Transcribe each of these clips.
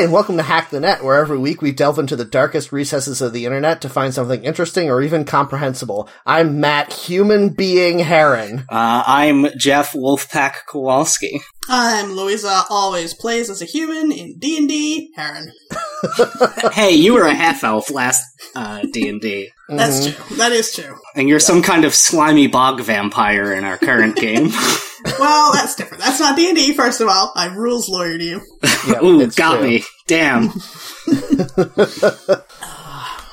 Hi, and welcome to Hack the Net, where every week we delve into the darkest recesses of the internet to find something interesting or even comprehensible. I'm Matt, human being Heron. Uh, I'm Jeff Wolfpack Kowalski. I'm Louisa, always plays as a human in D&D, Heron. hey, you were a half elf last uh, D&D. That's true. That is true. And you're some kind of slimy bog vampire in our current game. Well, that's different. That's not D&D, first of all. I rules lawyered you. Yep, Ooh, it's got true. me. Damn.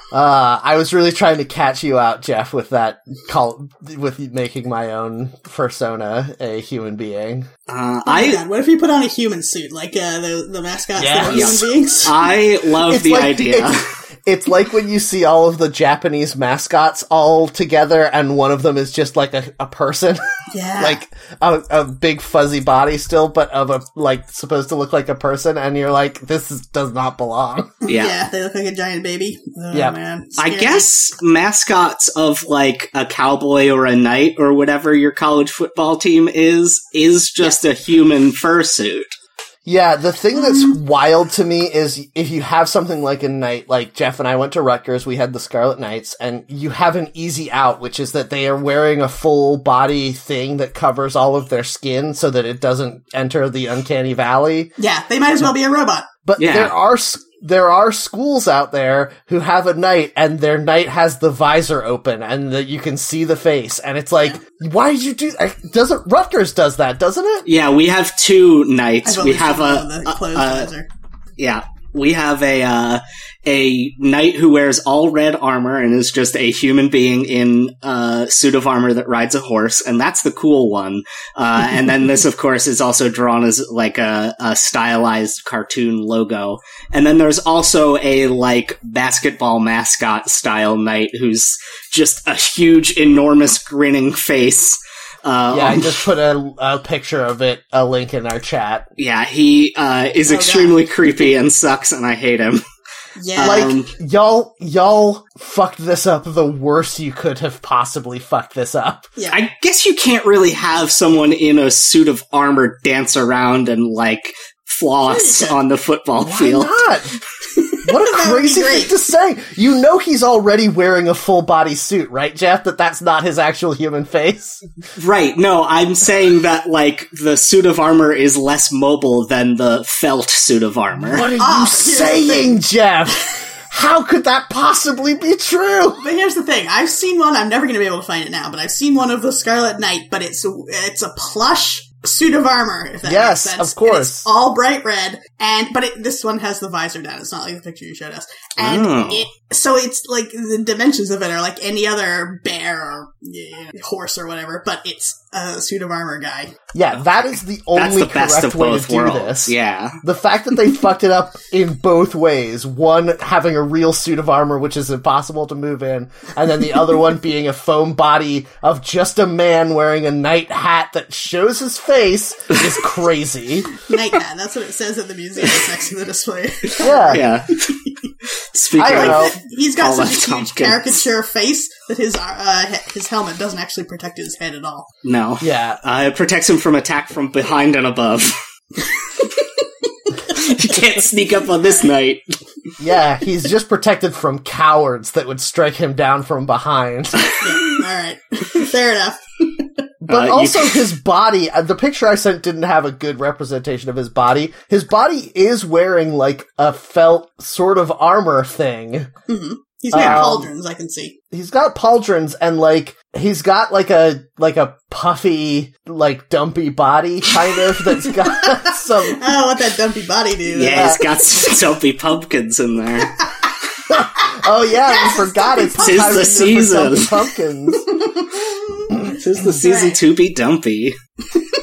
Uh, I was really trying to catch you out, Jeff, with that call, with making my own persona a human being. Uh, Oh my I god, what if you put on a human suit, like uh, the, the mascots that are Yes. human beings? I love It's the like- idea. It's, it's like when you see all of the Japanese mascots all together, and one of them is just like a, a person, yeah. like a, a big fuzzy body still, but of a like supposed to look like a person, and you're like, this is, does not belong. yeah. yeah, they look like a giant baby. Oh, Yeah. man. I guess mascots of like a cowboy or a knight or whatever your college football team is is just a human fursuit. Yeah, the thing that's mm-hmm. wild to me is if you have something like a knight, like Jeff and I went to Rutgers, we had the Scarlet Knights, and you have an easy out, which is that they are wearing a full body thing that covers all of their skin so that it doesn't enter the uncanny valley. Yeah, they might as well be a robot. But Yeah. there are s- there are schools out there who have a knight and their knight has the visor open and that you can see the face and it's like why did you do that? Doesn't Rutgers does that, doesn't it? Yeah, we have two knights. We have seen a, one of the a- a- yeah, we have a uh, a knight who wears all red armor and is just a human being in a suit of armor that rides a horse, and that's the cool one. Uh, and then this, of course, is also drawn as like a, a stylized cartoon logo. And then there's also a like basketball mascot style knight who's just a huge, enormous, grinning face. Uh, Yeah, I on- just put a, a picture of it, a link in our chat. yeah, he uh, is Oh, God. extremely creepy and sucks, and I hate him. Yeah. Like Um, y'all, y'all fucked this up the worst you could have possibly fucked this up. yeah. I guess you can't really have someone in a suit of armor dance around and like floss Sure you can. on the football Why field. not? What a That would be crazy thing to say. You know he's already wearing a full body suit, right, Jeff? That that's not his actual human face. Right? No, I'm saying that like the suit of armor is less mobile than the felt suit of armor. What are Ah, you but saying, Jeff? How could that possibly be true? But here's the thing: I've seen one. I'm never going to be able to find it now, but I've seen one of the Scarlet Knight. But it's it's a plush suit of armor. If that Yes, makes sense. of course. And it's all bright red, and but it, this one has the visor down. It's not like the picture you showed us, and Oh. it so it's like the dimensions of it are like any other bear or yeah, horse or whatever, but it's a suit of armor guy. Yeah, that is the only That's the best correct of way both to do worlds. this. Yeah. The fact that they fucked it up in both ways, one having a real suit of armor which is impossible to move in, and then the other one being a foam body of just a man wearing a night hat that shows his face is crazy. Night hat. That's what it says at the museum next to the display. Yeah. Yeah. Speaking I don't of, know. He's got All such a that huge caricature face that his uh, his helmet doesn't actually protect his head at all. no. Yeah. Uh, it protects him from attack from behind and above. you can't sneak up on this knight. Yeah, he's just protected from cowards that would strike him down from behind. Yeah, all right, fair enough. But Uh, you- also his body, uh, the picture I sent didn't have a good representation of his body. His body is wearing like a felt sort of armor thing. hmm He's got Um, pauldrons, I can see. He's got pauldrons and like he's got like a like a puffy like dumpy body kind of that's got some Oh, what that dumpy body do? Yeah, he's got some dumpy pumpkins in there. Oh yeah, Yes, I forgot it's it's Tis the of year for season. dumpy pumpkins. This is the season Right. to be dumpy.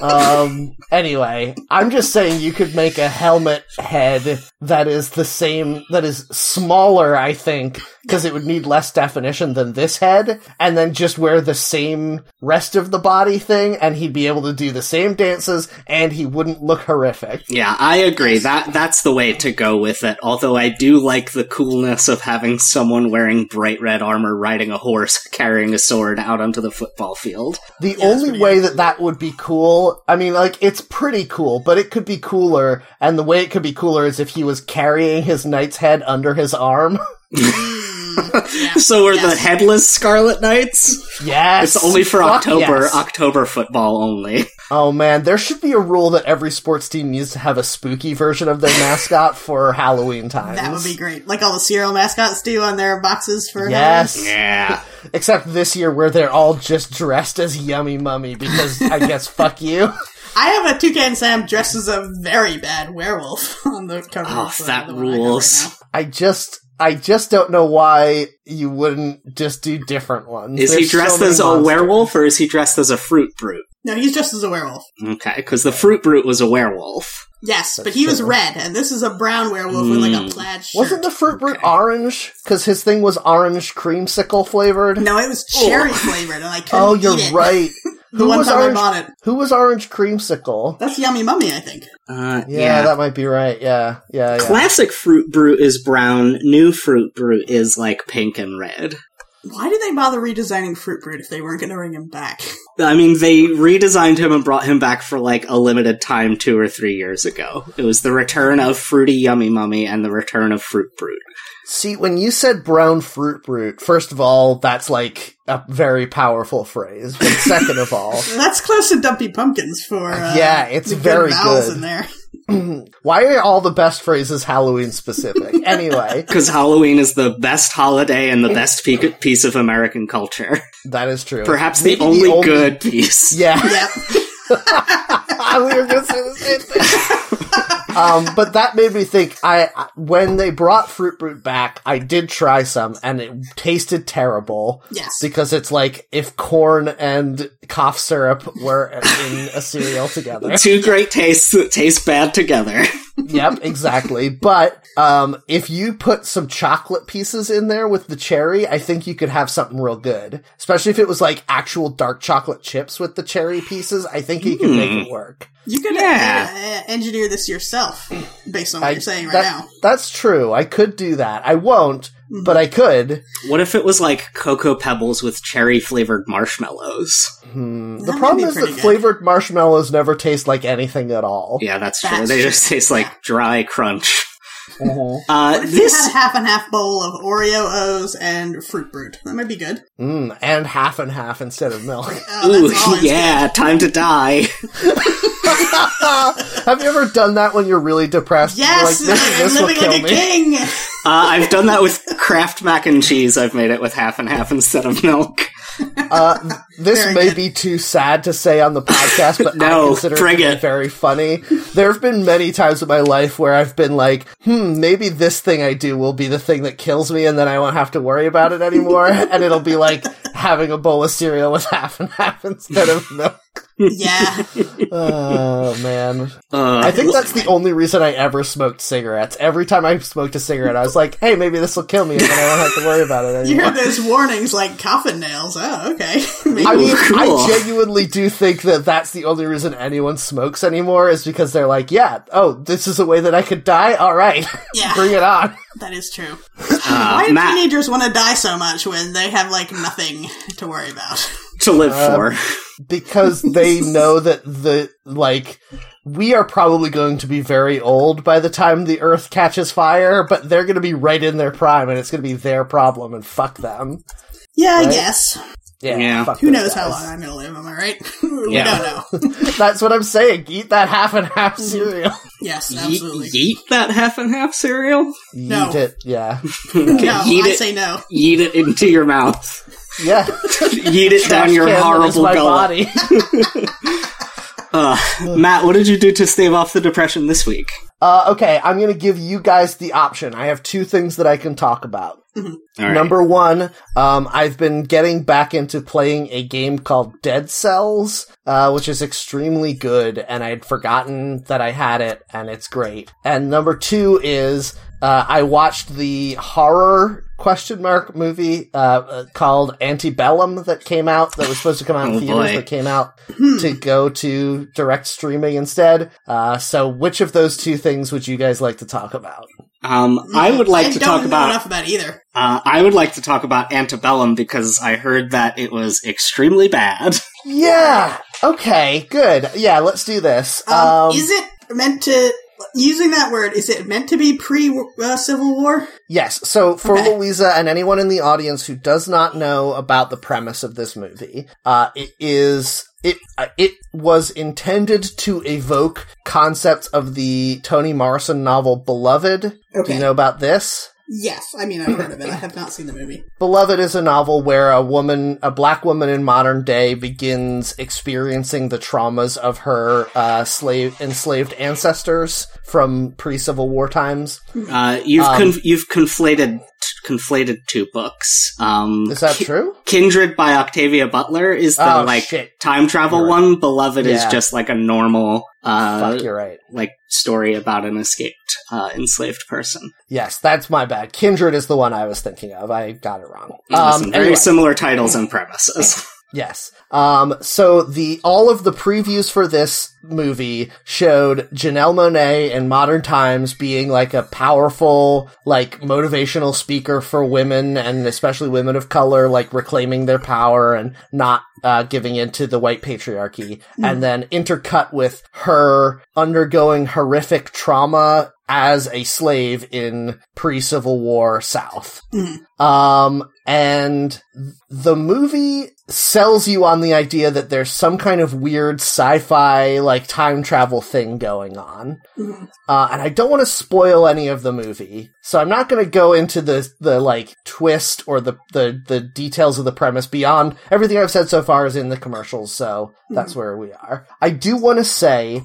Um. Anyway, I'm just saying you could make a helmet head that is the same, that is smaller, I think, because it would need less definition than this head, and then just wear the same rest of the body thing, and he'd be able to do the same dances, and he wouldn't look horrific. Yeah, I agree. That that's the way to go with it. Although I do like the coolness of having someone wearing bright red armor riding a horse carrying a sword out onto the football field. The Yeah, only way that that would be cool I mean, like, it's pretty cool, but it could be cooler, and the way it could be cooler is if he was carrying his knight's head under his arm. Mm, yeah. So are the headless Scarlet Knights? yes! It's only for Fuck October, yes. October football only. Oh man, there should be a rule that every sports team needs to have a spooky version of their mascot for Halloween time. That would be great. Like all the cereal mascots do on their boxes for Yes. Yeah. Except this year where they're all just dressed as Yummy Mummy because I guess fuck you. I have a Toucan Sam dressed as a very bad werewolf on the cover. Oh, of that the I rules. right. I just I just don't know why you wouldn't just do different ones. Is he There's so dressed many as a monsters. werewolf or is he dressed as a fruit brute? No, he's dressed as a werewolf. Okay, because the fruit brute was a werewolf. Yes, That's but he was red, and this is a brown werewolf with like a Mm. plaid shirt. Wasn't the fruit brute orange? Because his thing was orange creamsicle flavored. No, it was cherry flavored, and I couldn't oh, you're eat it. right. The Who one was time orange? I bought it. Who was orange creamsicle? That's Yummy Mummy, I think. Uh, Yeah, yeah. that might be right. Yeah, yeah, yeah. Classic fruit brute is brown. New fruit brute is like pink and red. Why did they bother redesigning Fruit Brute if they weren't going to bring him back? I mean, they redesigned him and brought him back for like a limited time two or three years ago. It was the return of Fruity Yummy Mummy and the return of Fruit Brute. See, when you said brown fruit brute, first of all, that's like a very powerful phrase. But second of all, That's close to Dumpy Pumpkins for uh, Yeah, it's the very vowels good. in there. why are all the best phrases Halloween specific? Anyway, Because Halloween is the best holiday and the best pe- piece of American culture. that is true. Perhaps Maybe the only, good piece. Yeah, Yep. we were going to say the same thing. um, but that made me think. I I- when they brought Fruit Brute back, I did try some, and it tasted terrible. Yes. because it's like if corn and cough syrup were in a cereal together. Two great tastes that taste bad together. yep, exactly. But um, if you put some chocolate pieces in there with the cherry, I think you could have something real good. Especially if it was like actual dark chocolate chips with the cherry pieces. I think you could make Hmm. it work. You could Yeah. uh, engineer this yourself, based on what I- you're saying right that- now. That's true. I could do that. I won't. But I could. What if it was like Cocoa Pebbles with cherry flavored marshmallows? Hmm. The problem is that good. flavored marshmallows never taste like anything at all. Yeah, that's true. That's they just taste like dry crunch. Mhm. Uh, What if you this had a half and half bowl of Oreo O's and Fruit Brute? That might be good. Mm, and half and half instead of milk. Oh, Ooh, that's always yeah, time to die. Have you ever done that when you're really depressed? Yes, like, this, I'm this living kill like a me. king. Uh, I've done that with Kraft mac and cheese. I've made it with half and half instead of milk. Uh, this may good. be too sad to say on the podcast, but No, I consider it, it. very funny. There have been many times in my life where I've been like, hmm, maybe this thing I do will be the thing that kills me and then I won't have to worry about it anymore. and it'll be like having a bowl of cereal with half and half instead of milk. Yeah. Oh, man. Uh, I think that's the only reason I ever smoked cigarettes. Every time I smoked a cigarette, I was like, hey, maybe this will kill me and then I don't have to worry about it anymore." You hear those warnings like coffin nails. Oh, okay. Maybe. I mean, Cool. I genuinely do think that that's the only reason anyone smokes anymore is because they're like, yeah, oh, this is a way that I could die? All right, Yeah. bring it on. that is true. uh, Why do Matt teenagers want to die so much when they have like nothing to worry about? to live Um, for. Because they know that the, like, we are probably going to be very old by the time the earth catches fire, but they're going to be right in their prime and it's going to be their problem and fuck them. Yeah, I guess. Yeah. Yeah. fuck Who those knows how long I'm gonna live? Am I right? we Yeah. don't know. That's what I'm saying. Eat that half and half mm. cereal. Yes, Ye- absolutely. yeet that half and half cereal. No. Eat it. Yeah. Okay, No, yeet I it. say no. Eat it into your mouth. Yeah. Yeet it down your can that is horrible my gullet. body. Uh, Matt, what did you do to stave off the depression this week? Uh, okay, I'm gonna give you guys the option. I have two things that I can talk about. All right. Number one, um, I've been getting back into playing a game called Dead Cells, uh, which is extremely good, and I'd forgotten that I had it, and it's great. And number two is, uh, I watched the horror question mark movie, uh, uh, called Antebellum that came out, that was supposed to come out in Oh, theaters, boy. but came out to go to direct streaming instead. Uh, so which of those two things would you guys like to talk about? Um, I would like I to don't talk know about. enough about either. Uh, I would like to talk about Antebellum because I heard that it was extremely bad. Yeah, Okay, good. Yeah, let's do this. Um, Um, is it meant to using that word? Is it meant to be pre uh, Civil War? Yes. So for Okay. Louisa and anyone in the audience who does not know about the premise of this movie, uh, it is it uh, it was intended to evoke concepts of the Toni Morrison novel Beloved. Do you know about this? Yes, I mean I've heard of it. I have not seen the movie. Beloved is a novel where a woman, a black woman in modern day, begins experiencing the traumas of her uh, slave enslaved ancestors from pre-Civil War times. Uh, you've Um, conf- you've conflated conflated two books. Um, Is that Ki- true? Kindred by Octavia Butler is the Oh, like shit. time travel right. one. Beloved is just like a normal uh, Fuck, you're right. like story about an escaped uh, enslaved person. Yes, that's my bad. Kindred is the one I was thinking of. I got it wrong. Listen, Um, very anyway, similar titles and premises. yes. Um, so the all of the previews for this movie showed Janelle Monáe in modern times being like a powerful, like motivational speaker for women and especially women of color, like reclaiming their power and not uh, giving into the white patriarchy. And then intercut with her undergoing horrific trauma as a slave in pre-Civil War South. Um, and the movie sells you on the idea that there's some kind of weird sci-fi, like time travel thing going on. Uh, and I don't want to spoil any of the movie, so I'm not going to go into the, the, like, twist or the, the, the details of the premise beyond everything I've said so far is in the commercials, so that's where we are. I do want to say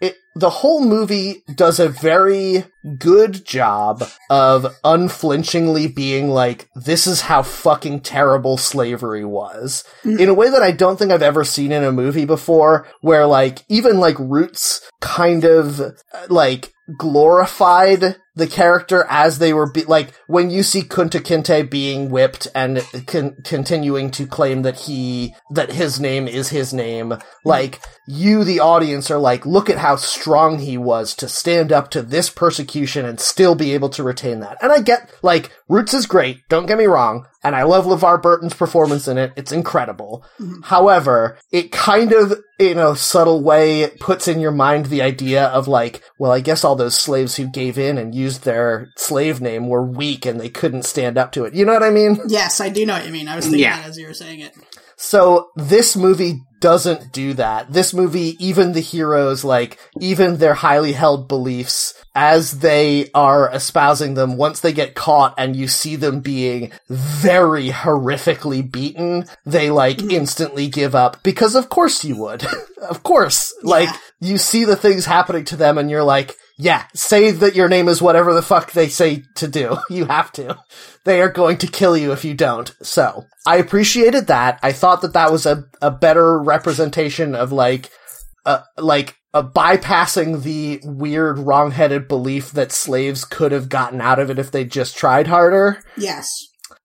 it the whole movie does a very good job of unflinchingly being like this is how fucking terrible slavery was. In a way that I don't think I've ever seen in a movie before where like even like Roots kind of uh, like glorified the character as they were be- like when you see Kunta Kinte being whipped and con- continuing to claim that he that his name is his name like you the audience are like look at how strong he was to stand up to this persecution and still be able to retain that. And I get like Roots is great don't get me wrong and I love LeVar Burton's performance in it it's incredible mm-hmm. however it kind of in a subtle way puts in your mind the idea of like well I guess all those slaves who gave in and used their slave name were weak and they couldn't stand up to it you know what I mean Yes, I do know what you mean. I was thinking Yeah. that as you were saying it. so this movie doesn't do that. This movie, even the heroes, like, even their highly held beliefs, as they are espousing them, once they get caught and you see them being very horrifically beaten, they like mm. instantly give up. Because of course you would. of course. Like, you see the things happening to them and you're like, yeah, say that your name is whatever the fuck they say to do. You have to. They are going to kill you if you don't. So, I appreciated that. I thought that that was a, a better representation of like, uh, like, uh, bypassing the weird wrong-headed belief that slaves could have gotten out of it if they just tried harder. Yes.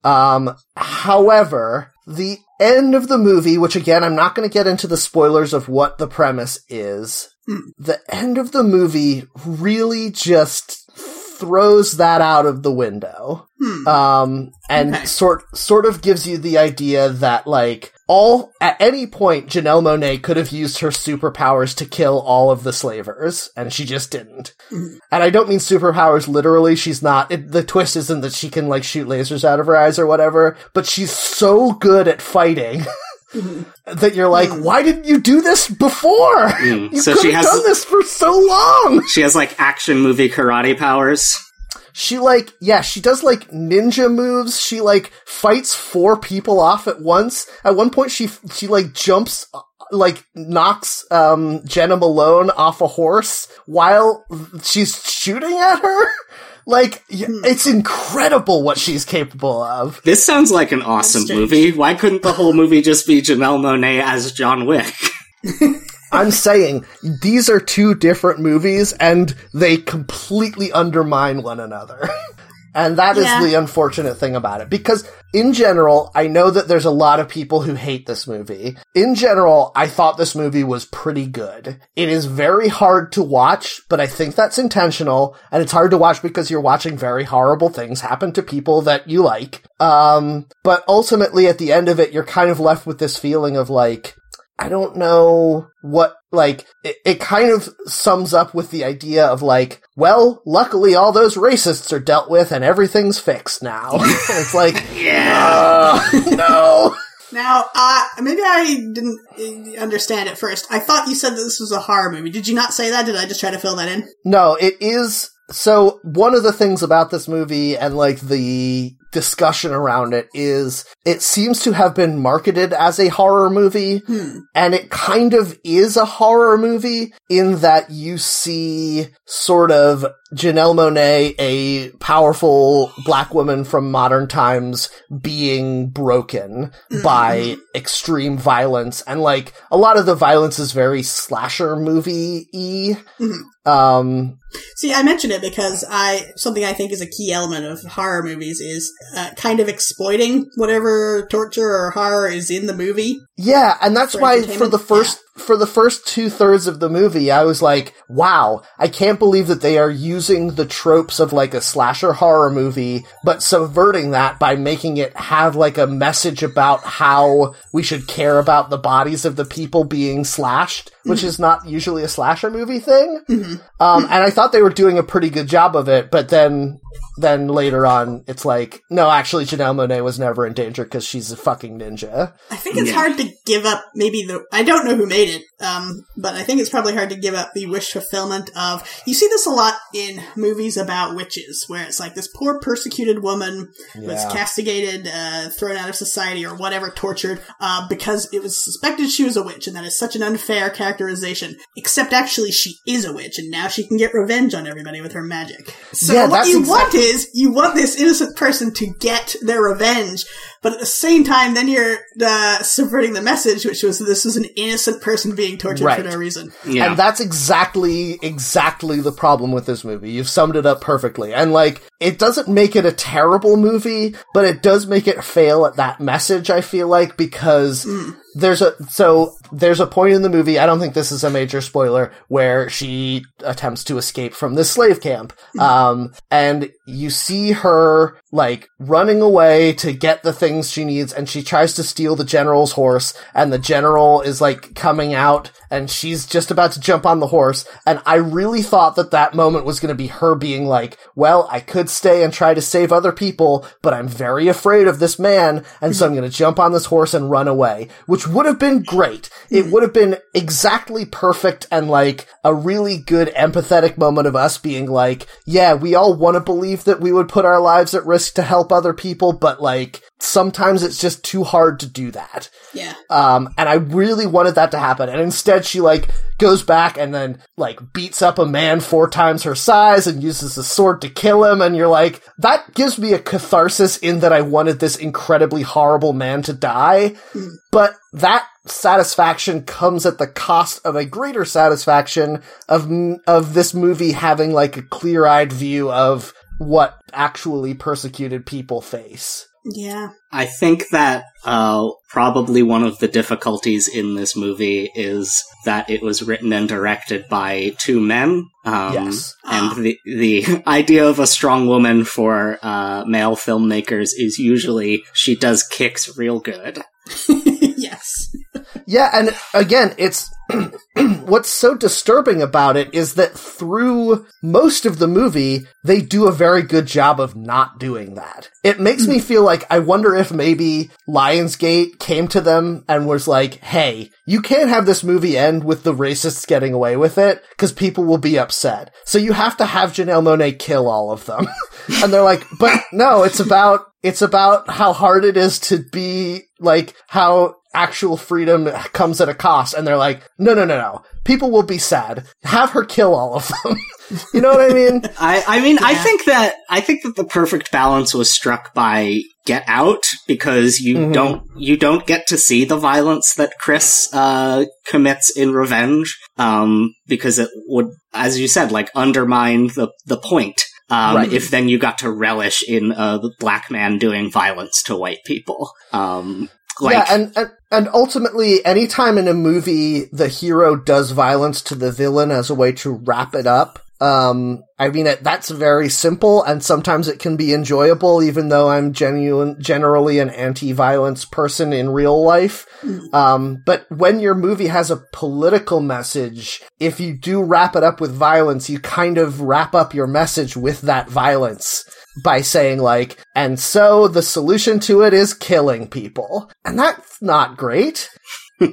Um, however, the end of the movie, which again, I'm not going to get into the spoilers of what the premise is. Mm. The end of the movie really just throws that out of the window. Hmm. Um, and Okay. sort, sort of gives you the idea that like, all, at any point, Janelle Monáe could have used her superpowers to kill all of the slavers, and she just didn't. Hmm. And I don't mean superpowers literally. She's not. It, the twist isn't that she can like shoot lasers out of her eyes or whatever. But she's so good at fighting that you're like, why didn't you do this before? Mm. You So could she have has- done this for so long. she has like action movie karate powers. She like, yeah, she does like ninja moves. She like fights four people off at once. At one point, she she like jumps. uh, Like knocks um Jena Malone off a horse while she's shooting at her. Like hmm. it's incredible what she's capable of. This sounds like an awesome movie. Why couldn't the whole movie just be Janelle Monáe as John Wick? I'm saying these are two different movies and they completely undermine one another. and that is Yeah. the unfortunate thing about it. Because in general, I know that there's a lot of people who hate this movie. In general, I thought this movie was pretty good. It is very hard to watch, but I think that's intentional. And it's hard to watch because you're watching very horrible things happen to people that you like. Um, but ultimately at the end of it, you're kind of left with this feeling of like, I don't know what, like, it, it kind of sums up with the idea of like, well, luckily all those racists are dealt with and everything's fixed now. it's like, Yeah. uh, no. Now, uh, maybe I didn't uh, understand at first. I thought you said that this was a horror movie. Did you not say that? Did I just try to fill that in? No, it is. So one of the things about this movie and like the discussion around it is it seems to have been marketed as a horror movie Hmm. and it kind of is a horror movie in that you see sort of Janelle Monáe, a powerful black woman from modern times, being broken by extreme violence. And like, a lot of the violence is very slasher movie-y. Mhm. Um, See, I mention it because I something I think is a key element of horror movies is uh, kind of exploiting whatever torture or horror is in the movie. Yeah, and that's For why for the first for the first two thirds of the movie, I was like, "Wow, I can't believe that they are using the tropes of like a slasher horror movie, but subverting that by making it have like a message about how we should care about the bodies of the people being slashed, which is not usually a slasher movie thing." Um, and I thought they were doing a pretty good job of it, but then then later on, it's like, no, actually, Janelle Monáe was never in danger because she's a fucking ninja. I think it's Yeah. hard to give up maybe the I don't know who made it, um, but I think it's probably hard to give up the wish fulfillment of you see this a lot in movies about witches, where it's like this poor persecuted woman was castigated, uh, thrown out of society or whatever, tortured, uh, because it was suspected she was a witch, and that is such an unfair characterization. Except actually she is a witch, and now she can get revenge on everybody with her magic. So Yeah, what you exact- want is you want this innocent person to get their revenge, but at the same time, then you're uh, subverting the message, which was this is an innocent person being tortured Right. for no reason. Yeah. And that's exactly, exactly the problem with this movie. You've summed it up perfectly. And like, it doesn't make it a terrible movie, but it does make it fail at that message, I feel like, because there's a, so there's a point in the movie, I don't think this is a major spoiler, where she attempts to escape from this slave camp. Um, and you see her, like, running away to get the things she needs, and she tries to steal the general's horse, and the general is, like, coming out, and she's just about to jump on the horse, and I really thought that that moment was gonna be her being like, well, I could stay and try to save other people, but I'm very afraid of this man, and so I'm gonna jump on this horse and run away, which would have been great. It would have been exactly perfect and like a really good empathetic moment of us being like, yeah, we all want to believe that we would put our lives at risk to help other people, but like, sometimes it's just too hard to do that. Yeah. Um, and I really wanted that to happen. And instead she like goes back and then like beats up a man four times her size and uses a sword to kill him. And you're like, that gives me a catharsis in that I wanted this incredibly horrible man to die. Hmm. But that satisfaction comes at the cost of a greater satisfaction of, of this movie having like a clear eyed view of what actually persecuted people face. Yeah. I think that uh, probably one of the difficulties in this movie is that it was written and directed by two men. Um, Yes. And the the idea of a strong woman for uh, male filmmakers is usually she does kicks real good. yes. Yeah, and again, it's what's so disturbing about it is that through most of the movie, they do a very good job of not doing that. It makes me feel like I wonder if maybe Lionsgate came to them and was like, hey, you can't have this movie end with the racists getting away with it because people will be upset. So you have to have Janelle Monáe kill all of them. and they're like, but no, it's about, it's about how hard it is to be like how actual freedom comes at a cost. And they're like, no, no, no, no. People will be sad. Have her kill all of them. you know what I mean? I, I mean, I think that I think that the perfect balance was struck by Get Out because you Mhm. don't you don't get to see the violence that Chris uh, commits in Revenge, um, because it would, as you said, like undermine the the point. Um, Right. If then you got to relish in a black man doing violence to white people, um, like yeah, and, and and ultimately, anytime in a movie the hero does violence to the villain as a way to wrap it up, Um, I mean, it, that's very simple, and sometimes it can be enjoyable, even though I'm genuine, generally an anti-violence person in real life. Um, but when your movie has a political message, if you do wrap it up with violence, you kind of wrap up your message with that violence by saying like, and so the solution to it is killing people. And that's not great.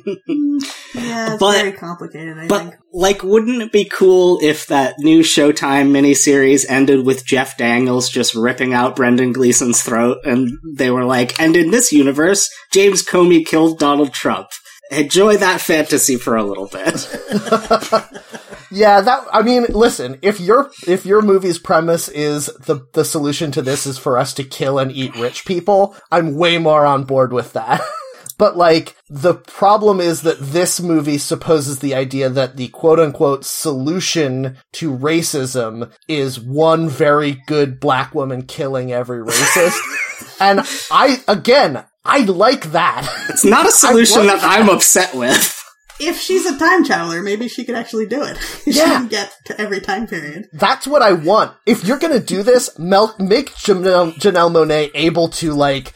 Yeah, it's But- very complicated, I But think. like, wouldn't it be cool if that new Showtime miniseries ended with Jeff Daniels just ripping out Brendan Gleeson's throat, and they were like, "And in this universe, James Comey killed Donald Trump." Enjoy that fantasy for a little bit. Yeah, that I mean, listen, if your if your movie's premise is the the solution to this is for us to kill and eat rich people, I'm way more on board with that. but like the problem is that this movie supposes the idea that the quote unquote solution to racism is one very good black woman killing every racist. and I again, I like that. It's not a solution want that I'm upset with. If she's a time traveler, maybe she could actually do it. she Yeah. can get to every time period. That's what I want. If you're gonna do this, Mel- make Janelle, Janelle Monáe able to, like,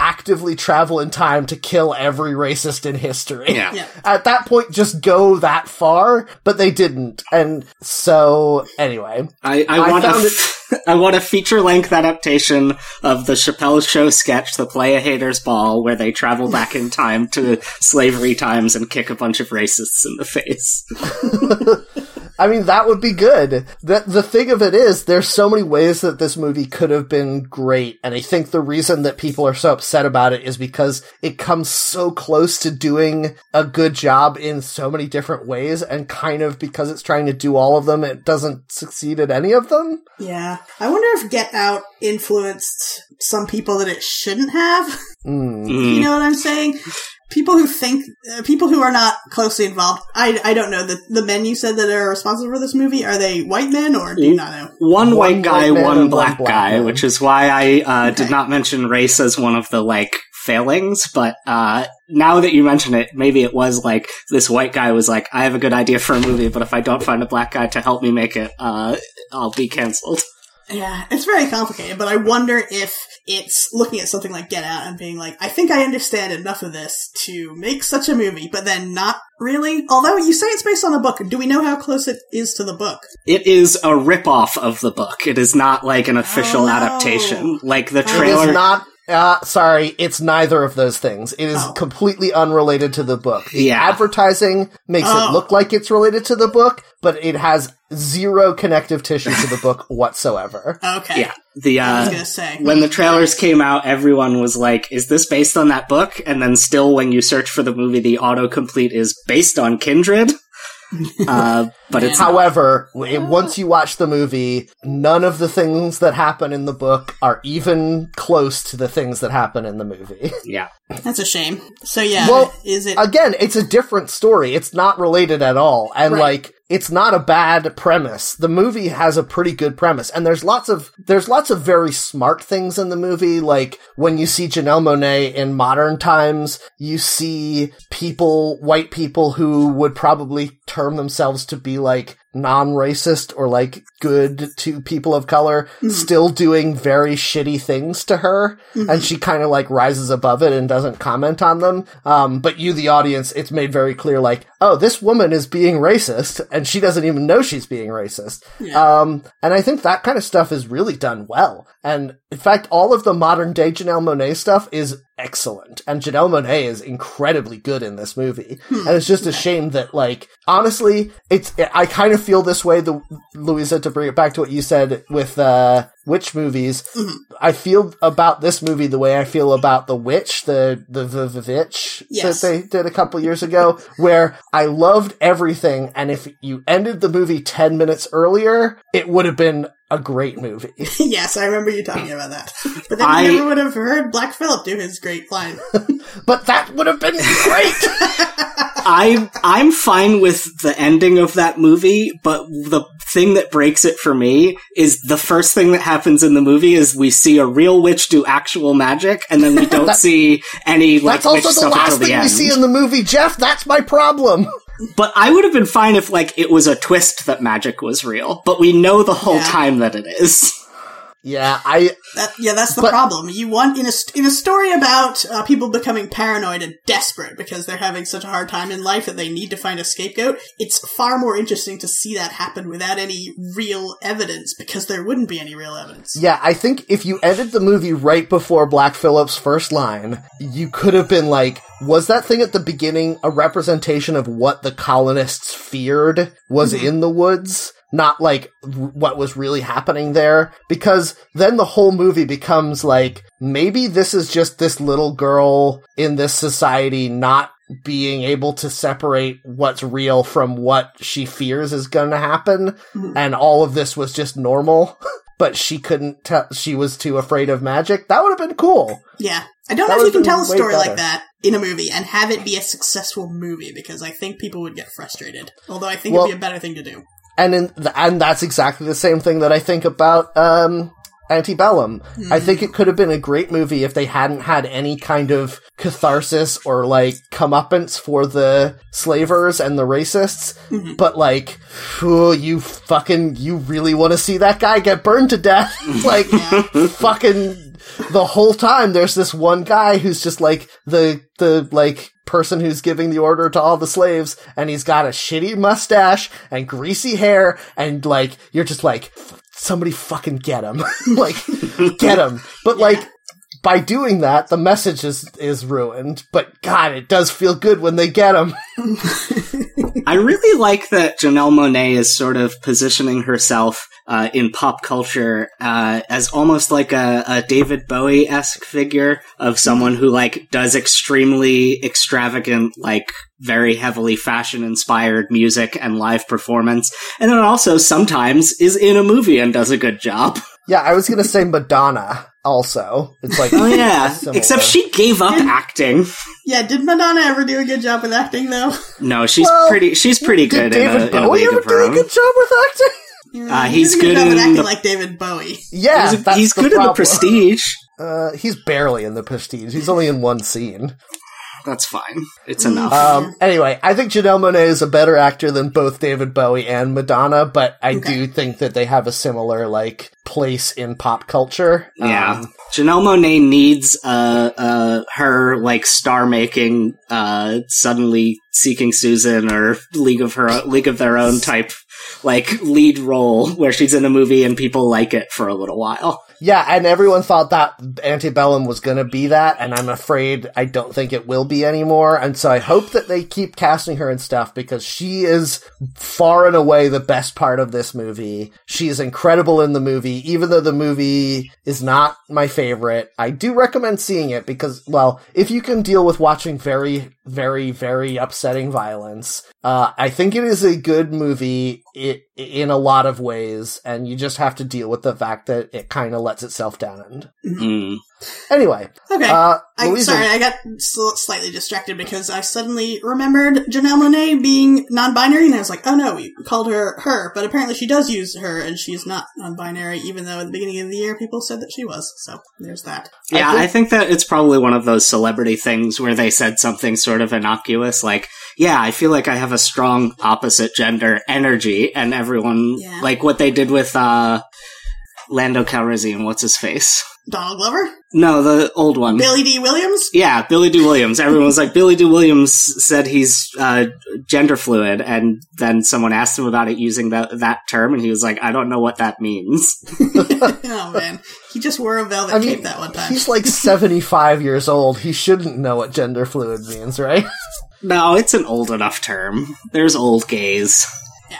actively travel in time to kill every racist in history. Yeah. Yeah. At that point, just go that far, but they didn't. And so, anyway. I, I, I want found a, I want a feature length adaptation of the Chappelle Show sketch, The Playa Hater's Ball, where they travel back in time to slavery times and kick a bunch of racists in the face. I mean, that would be good. The, the thing of it is, there's so many ways that this movie could have been great, and I think the reason that people are so upset about it is because it comes so close to doing a good job in so many different ways, and kind of because it's trying to do all of them, it doesn't succeed at any of them. Yeah. I wonder if Get Out influenced some people that it shouldn't have. Mm. You know what I'm saying? People who think, uh, people who are not closely involved. I, I don't know. The, the men you said that are responsible for this movie, are they white men or do you not know? One, One white guy, white one black, black guy, man. which is why I uh, Okay. did not mention race as one of the like failings. But uh, now that you mention it, maybe it was like this white guy was like, "I have a good idea for a movie, but if I don't find a black guy to help me make it, uh, I'll be canceled." Yeah, it's very complicated, but I wonder if it's looking at something like Get Out and being like, I think I understand enough of this to make such a movie, but then not really. Although you say it's based on a book, do we know how close it is to the book? It is a ripoff of the book. It is not like an official Oh, no. adaptation. Like the It is It trailer. is not. Uh, sorry, it's neither of those things. It is Oh. completely unrelated to the book. The Yeah. advertising makes Oh. it look like it's related to the book, but it has zero connective tissue to the book whatsoever. Okay. yeah. The I was uh, gonna say. when the trailers came out, everyone was like, "Is this based on that book?" And then still, when you search for the movie, the autocomplete is based on Kindred. uh, but it's. However, w- once you watch the movie, none of the things that happen in the book are even close to the things that happen in the movie. yeah. That's a shame. So yeah, Well, is it? Again, it's a different story. It's not related at all. And Right. like, it's not a bad premise. The movie has a pretty good premise. And there's lots of, there's lots of very smart things in the movie. Like, when you see Janelle Monáe in modern times, you see people, white people who would probably term themselves to be like non-racist or like good to people of color still doing very shitty things to her and she kind of like rises above it and doesn't comment on them. Um but you the audience it's made very clear like oh this woman is being racist and she doesn't even know she's being racist. Um and i think that kind of stuff is really done well and in fact all of the modern day Janelle Monáe stuff is excellent. And Janelle Monáe is incredibly good in this movie. And it's just a shame that like honestly it's I kind of feel this way the Louisa to bring it back to what you said with uh witch movies. I feel about this movie the way I feel about the witch the the the, the witch Yes. that they did a couple years ago where I loved everything. And if you ended the movie 10 minutes earlier it would have been a great movie yes, I remember you talking about that. But then I- you never would have heard Black Phillip do his great line. but that would have been great I I'm fine with the ending of that movie, but the thing that breaks it for me is the first thing that happens in the movie is we see a real witch do actual magic, and then we don't see any like That's witch also the stuff last the thing end. we see in the movie, Jeff. That's my problem. But I would have been fine if like it was a twist that magic was real. But we know the whole Yeah. time that it is. Yeah, I That, yeah, that's the But- problem. You want in a in a story about uh, people becoming paranoid and desperate because they're having such a hard time in life that they need to find a scapegoat. It's far more interesting to see that happen without any real evidence because there wouldn't be any real evidence. yeah, I think if you ended the movie right before Black Phillip's first line, you could have been like, was that thing at the beginning a representation of what the colonists feared was in the woods? Not like what was really happening there, because then the whole movie becomes like, maybe this is just this little girl in this society not being able to separate what's real from what she fears is going to happen mm-hmm. and all of this was just normal but she couldn't tell she was too afraid of magic that would have been cool Yeah. I don't That know if you can tell a story better. like that in a movie and have it be a successful movie because I think people would get frustrated. Although I think Well- it'd be a better thing to do. And in th- and that's exactly the same thing that i think about um antebellum. I think it could have been a great movie if they hadn't had any kind of catharsis or like comeuppance for the slavers and the racists. But like phew, you fucking you really want to see that guy get burned to death? Like fucking the whole time there's this one guy who's just like the the like person who's giving the order to all the slaves and he's got a shitty mustache and greasy hair and like you're just like somebody fucking get him. Like get him. But like by doing that the message is is ruined but god it does feel good when they get him I really like that Janelle Monáe is sort of positioning herself uh, in pop culture uh, as almost like a, a David Bowie esque figure of someone who like does extremely extravagant, like very heavily fashion inspired music and live performance, and then also sometimes is in a movie and does a good job. yeah i was gonna say madonna also it's like Oh yeah, except she gave up acting. Yeah, did Madonna ever do a good job with acting though? No, she's Well, pretty. She's pretty did good in a, david in a bowie league ever of do her a own. good job with acting Uh, He he's did a good job in acting the- like David Bowie. yeah He's, that's he's the good in the. Prestige. uh he's barely in the prestige he's only in one scene That's fine. It's enough. Um, anyway, I think Janelle Monáe is a better actor than both David Bowie and Madonna, but I do think that they have a similar like place in pop culture. Yeah. Um, Janelle Monáe needs uh uh her like star making uh suddenly seeking Susan or League of her League of Their Own type like lead role where she's in a movie and people like it for a little while. Yeah, and everyone thought that Antebellum was going to be that, and I'm afraid I don't think it will be anymore. And so I hope that they keep casting her and stuff because she is far and away the best part of this movie. She is incredible in the movie, even though the movie is not my favorite. I do recommend seeing it because, well, if you can deal with watching very, very, very upsetting violence, uh, I think it is a good movie i in a lot of ways, and you just have to deal with the fact that it kind of lets itself down. Mm. Anyway, Okay. uh, I, Louisa, sorry, I got sl- slightly distracted because I suddenly remembered Janelle Monáe being non-binary, and I was like, "Oh no, we called her her," but apparently she does use her, and she's not non-binary, even though at the beginning of the year people said that she was. So there's that. Yeah, think- I think that it's probably one of those celebrity things where they said something sort of innocuous, like, yeah, I feel like I have a strong opposite gender energy, and everyone, Yeah. like what they did with, uh, Lando Calrissian, what's his face? Donald Glover, No, the old one. Billy Dee Williams. yeah, Billy Dee Williams. Everyone was like, Billy Dee Williams said he's uh, gender fluid, and then someone asked him about it using that that term, and he was like, I don't know what that means. oh man, he just wore a velvet I cape mean, that one time. he's like 75 years old. He shouldn't know what gender fluid means, right? No, it's an old enough term. There's old gays.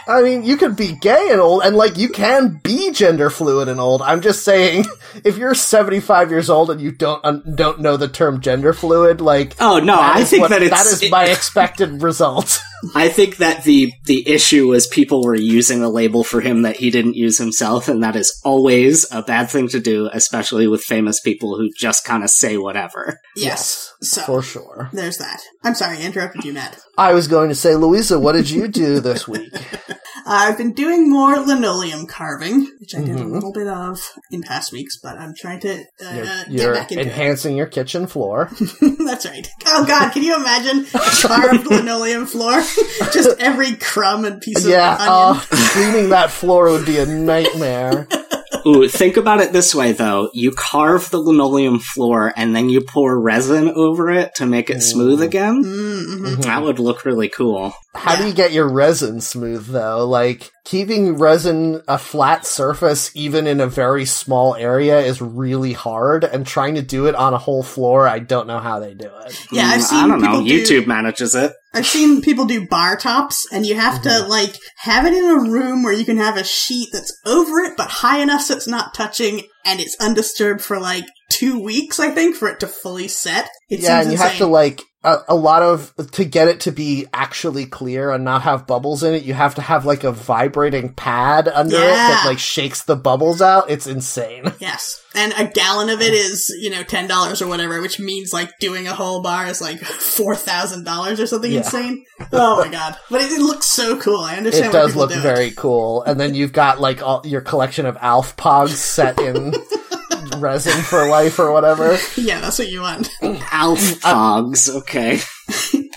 I mean, you could be gay and old, and like you can be gender fluid and old. I'm just saying, if you're 75 years old and you don't un- don't know the term gender fluid, like Oh no, I think what- that it's. that is my expected result. I think that the the issue was people were using a label for him that he didn't use himself, and that is always a bad thing to do, especially with famous people who just kind of say whatever. yes. So for sure. there's that. I'm sorry, I interrupted you, Matt. I was going to say, Louisa, what did you do this week? Uh, I've been doing more linoleum carving, which I did a Mhm. little bit of in past weeks, but I'm trying to uh, You're, get you're back into enhancing your kitchen floor. That's right. Oh god, can you imagine carved linoleum floor? Just every crumb and piece yeah, of onion. uh, cleaning that floor would be a nightmare. Ooh, think about it this way though. You carve the linoleum floor and then you pour resin over it to make it smooth again. Mm-hmm. That would look really cool. How do you get your resin smooth though? Like keeping resin a flat surface even in a very small area is really hard and trying to do it on a whole floor, I don't know how they do it. Yeah, I've Mm, seen I don't know. do- YouTube manages it. I've seen people do bar tops, and you have Mm-hmm. to like have it in a room where you can have a sheet that's over it, but high enough so it's not touching, and it's undisturbed for like two weeks, I think, for it to fully set. It yeah, and you have to like a, a lot of to get it to be actually clear and not have bubbles in it. You have to have like a vibrating pad under it that like shakes the bubbles out. It's insane. Yes, and a gallon of it is you know ten dollars or whatever, which means like doing a whole bar is like four thousand dollars or something Yeah. insane. Oh my god! But it, it looks so cool. I understand. It does look do it. very cool. And then you've got like all your collection of Alf Pogs set in resin for life or whatever. Yeah, that's what you want. Alf Pogs, okay.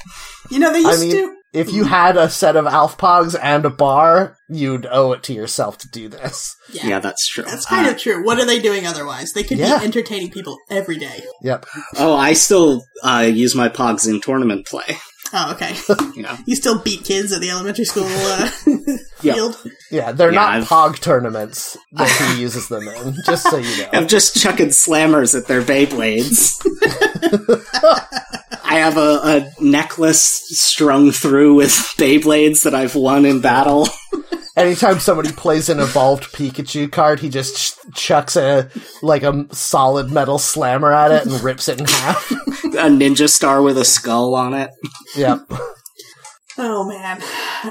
You know they I used mean, to. if you had a set of Alf Pogs and a bar, you'd owe it to yourself to do this. Yeah, Yeah, that's true. that's kind Uh, of true. What are they doing otherwise? They could Yeah. be entertaining people every day. Yep. oh, I still uh, use my Pogs in tournament play. Oh, okay. You you still beat kids at the elementary school uh, Yeah. field. Yeah, they're Yeah, not I've- Pog tournaments that he uses them in, just so you know. I'm just chucking slammers at their Beyblades. I have a, a necklace strung through with Beyblades that I've won in battle. Anytime somebody plays an evolved Pikachu card, he just ch- chucks a like a solid metal slammer at it and rips it in half. a ninja star with a skull on it. yep. Oh man.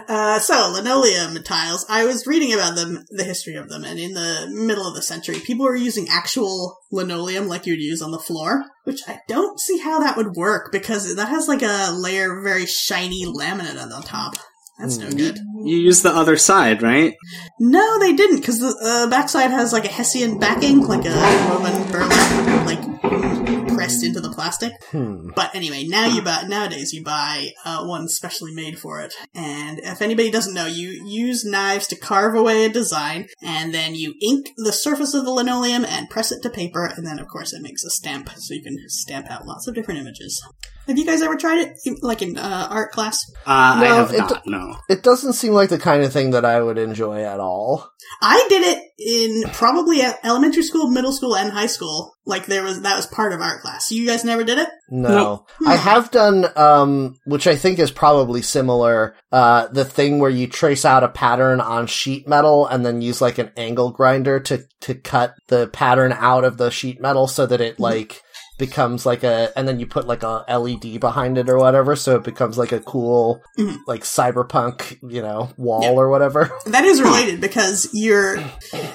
Uh, so linoleum tiles. I was reading about them, the history of them, and in the middle of the century, people were using actual linoleum like you'd use on the floor, which I don't see how that would work because that has like a layer of very shiny laminate on the top. That's no Hmm. good. You use the other side, right? No, they didn't, because the uh, backside has like a Hessian backing, like a woven burlap, like pressed into the plastic. Hmm. But anyway, now you buy nowadays you buy uh, one specially made for it. And if anybody doesn't know, you use knives to carve away a design, and then you ink the surface of the linoleum and press it to paper, and then of course it makes a stamp, so you can stamp out lots of different images. Have you guys ever tried it, like in uh, art class? Uh, I No, have it not, no. It doesn't seem like the kind of thing that I would enjoy at all. I did it in probably elementary school, middle school, and high school. Like there was that was part of art class. You guys never did it? No. No. I have done, um, which I think is probably similar, uh, the thing where you trace out a pattern on sheet metal and then use like an angle grinder to, to cut the pattern out of the sheet metal so that it like becomes like a, and then you put like a LED behind it or whatever so it becomes like a cool, Mhm. like cyberpunk, you know, wall Yeah. or whatever. That is related because you're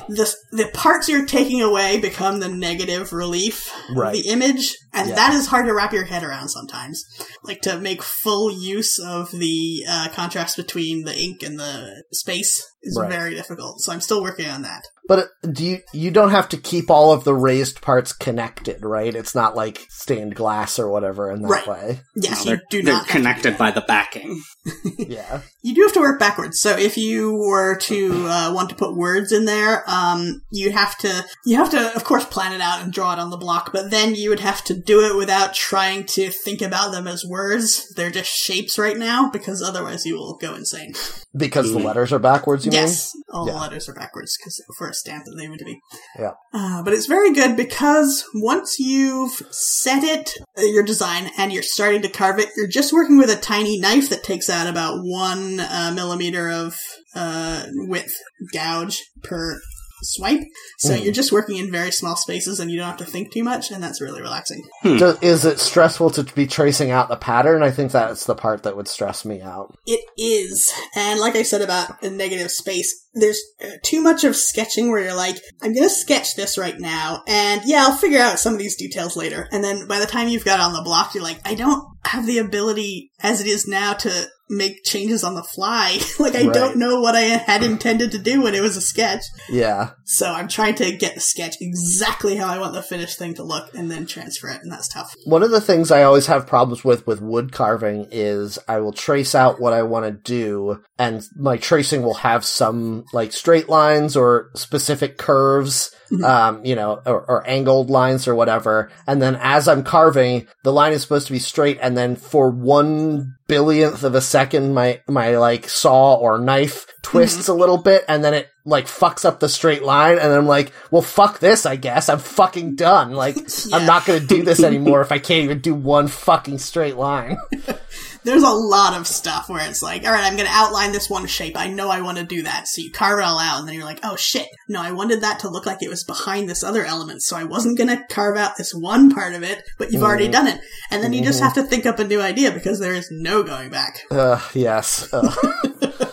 the the parts you're taking away become the negative relief Right. the image, and Yeah. that is hard to wrap your head around sometimes. Like to make full use of the uh, contrast between the ink and the space is Right. very difficult. So I'm still working on that. But uh, do you, you don't have to keep all of the raised parts connected, right? It's not like stained glass or whatever in that Right. way. Yes, No, you they're do they're not. have to connected by the backing. Yeah. You do have to work backwards. So if you were to uh, want to put words in there, um, you have to you have to of course plan it out and draw it on the block. But then you would have to do it without trying to think about them as words. They're just shapes right now because otherwise you will go insane. Because the letters are backwards, you yes, all the letters are backwards because for a stamp that they would be. Yeah. Uh, but it's very good because once you've set it, uh, your design, and you're starting to carve it, you're just working with a tiny knife that takes out about one uh, millimeter of uh, width gouge per swipe. So Mhm. you're just working in very small spaces and you don't have to think too much, and that's really relaxing. mean? Do- is it stressful to be tracing out the pattern? I think that's the part that would stress me out. It is. And like I said about a negative space, there's uh, too much of sketching where you're like, I'm gonna sketch this right now, and yeah, I'll figure out some of these details later. And then by the time you've got it on the block, you're like, I don't have the ability as it is now to make changes on the fly. like I Right. don't know what I had intended to do when it was a sketch. Yeah. So I'm trying to get the sketch exactly how I want the finished thing to look and then transfer it, and that's tough. One of the things I always have problems with with wood carving is I will trace out what I want to do, and my tracing will have some like straight lines or specific curves, Mhm. um, you know, or, or angled lines or whatever. And then as I'm carving, the line is supposed to be straight, and then for one billionth of a second, my my like saw or knife twists mm-hmm. a little bit, and then it like fucks up the straight line, and I'm like, well, fuck this, I guess. I'm fucking done. Like, Yeah. I'm not gonna do this anymore if I can't even do one fucking straight line. There's a lot of stuff where it's like, all right, I'm going to outline this one shape. I know I want to do that. So you carve it all out, and then you're like, oh shit, no, I wanted that to look like it was behind this other element. So I wasn't going to carve out this one part of it, but you've already Mhm. done it. And then you just Mhm. have to think up a new idea because there is no going back. Ugh, yes. Ugh.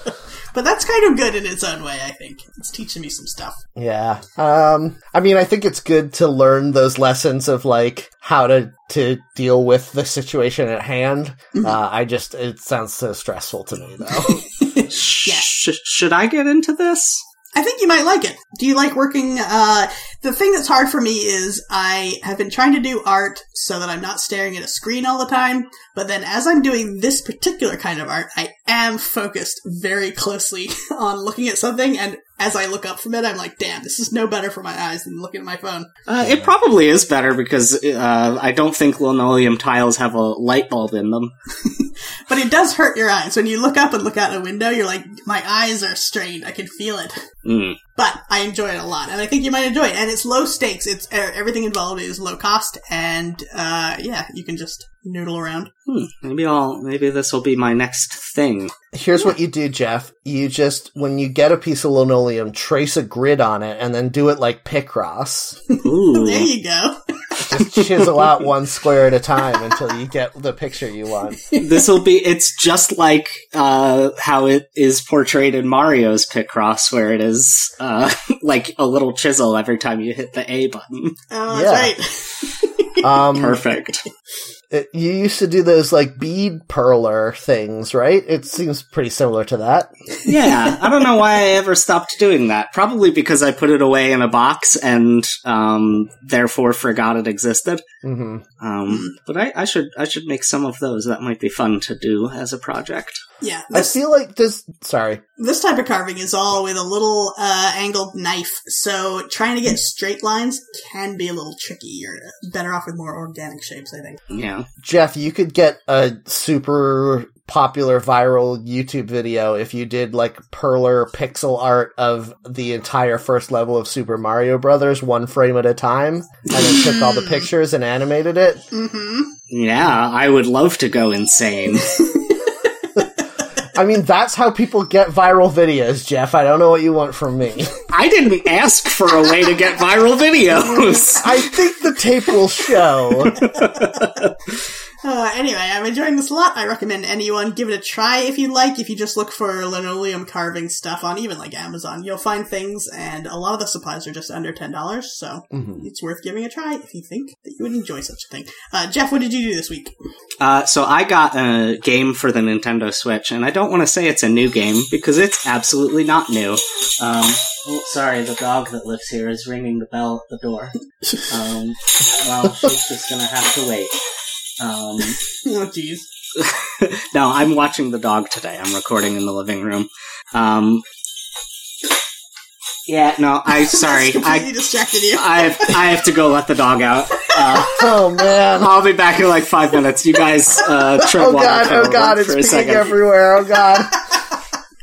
But that's kind of good in its own way, I think. It's teaching me some stuff. yeah. Um, I mean, I think it's good to learn those lessons of like how to to deal with the situation at hand. Mhm. Uh, I just it sounds so stressful to me though. Sh- should I get into this? I think you might like it. Do you like working? Uh, the thing that's hard for me is I have been trying to do art so that I'm not staring at a screen all the time. But then as I'm doing this particular kind of art, I am focused very closely on looking at something. And as I look up from it, I'm like, damn, this is no better for my eyes than looking at my phone. Uh, it probably is better because uh, I don't think linoleum tiles have a light bulb in them. But it does hurt your eyes. When you look up and look out a window, you're like, my eyes are strained. I can feel it. Mm. But I enjoy it a lot, and I think you might enjoy it. And it's low stakes. It's er, everything involved is low cost, and uh, yeah, you can just noodle around. Hmm. Maybe I'll. Maybe this will be my next thing. Here's what you do, Jeff. You just when you get a piece of linoleum, trace a grid on it, and then do it like Picross. Ooh. There you go. Just chisel out one square at a time until you get the picture you want. this will be. It's just like uh, how it is portrayed in Mario's Picross, where it is uh, like a little chisel every time you hit the A button. Oh, Yeah. that's right. Um, Perfect. it- you used to do those like bead perler things, right? It seems pretty similar to that. yeah, I don't know why I ever stopped doing that. Probably because I put it away in a box and um, therefore forgot it existed. hmm Um, but I, I should I should make some of those. That might be fun to do as a project. Yeah, I feel like this. Sorry. this type of carving is all with a little uh, angled knife, so trying to get straight lines can be a little tricky. You're better off with more organic shapes, I think. Yeah. Jeff, you could get a super popular viral YouTube video if you did like perler pixel art of the entire first level of Super Mario Brothers, one frame at a time, and then took all the pictures and animated it. Mm-hmm. Yeah, I would love to go insane. I mean, that's how people get viral videos, Jeff. I don't know what you want from me. I didn't ask for a way to get viral videos. I think the tape will show. Uh, anyway, I'm enjoying this a lot. I recommend anyone give it a try if you like. If you just look for linoleum carving stuff on even like Amazon, you'll find things, and a lot of the supplies are just under ten dollars. So Mhm. it's worth giving a try if you think that you would enjoy such a thing. Uh, Jeff, what did you do this week? Uh, so I got a game for the Nintendo Switch, and I don't want to say it's a new game because it's absolutely not new. Um, oh, sorry, the dog that lives here is ringing the bell at the door. Um, well, she's just gonna have to wait. Um, Oh, jeez. no, I'm watching the dog today. I'm recording in the living room. Um, yeah, no, I sorry. I distracted you. I have, I have to go let the dog out. Uh, Oh man. I'll be back in like five minutes. You guys uh, tread Oh water god, for, oh god, it's for peeing everywhere. Oh god.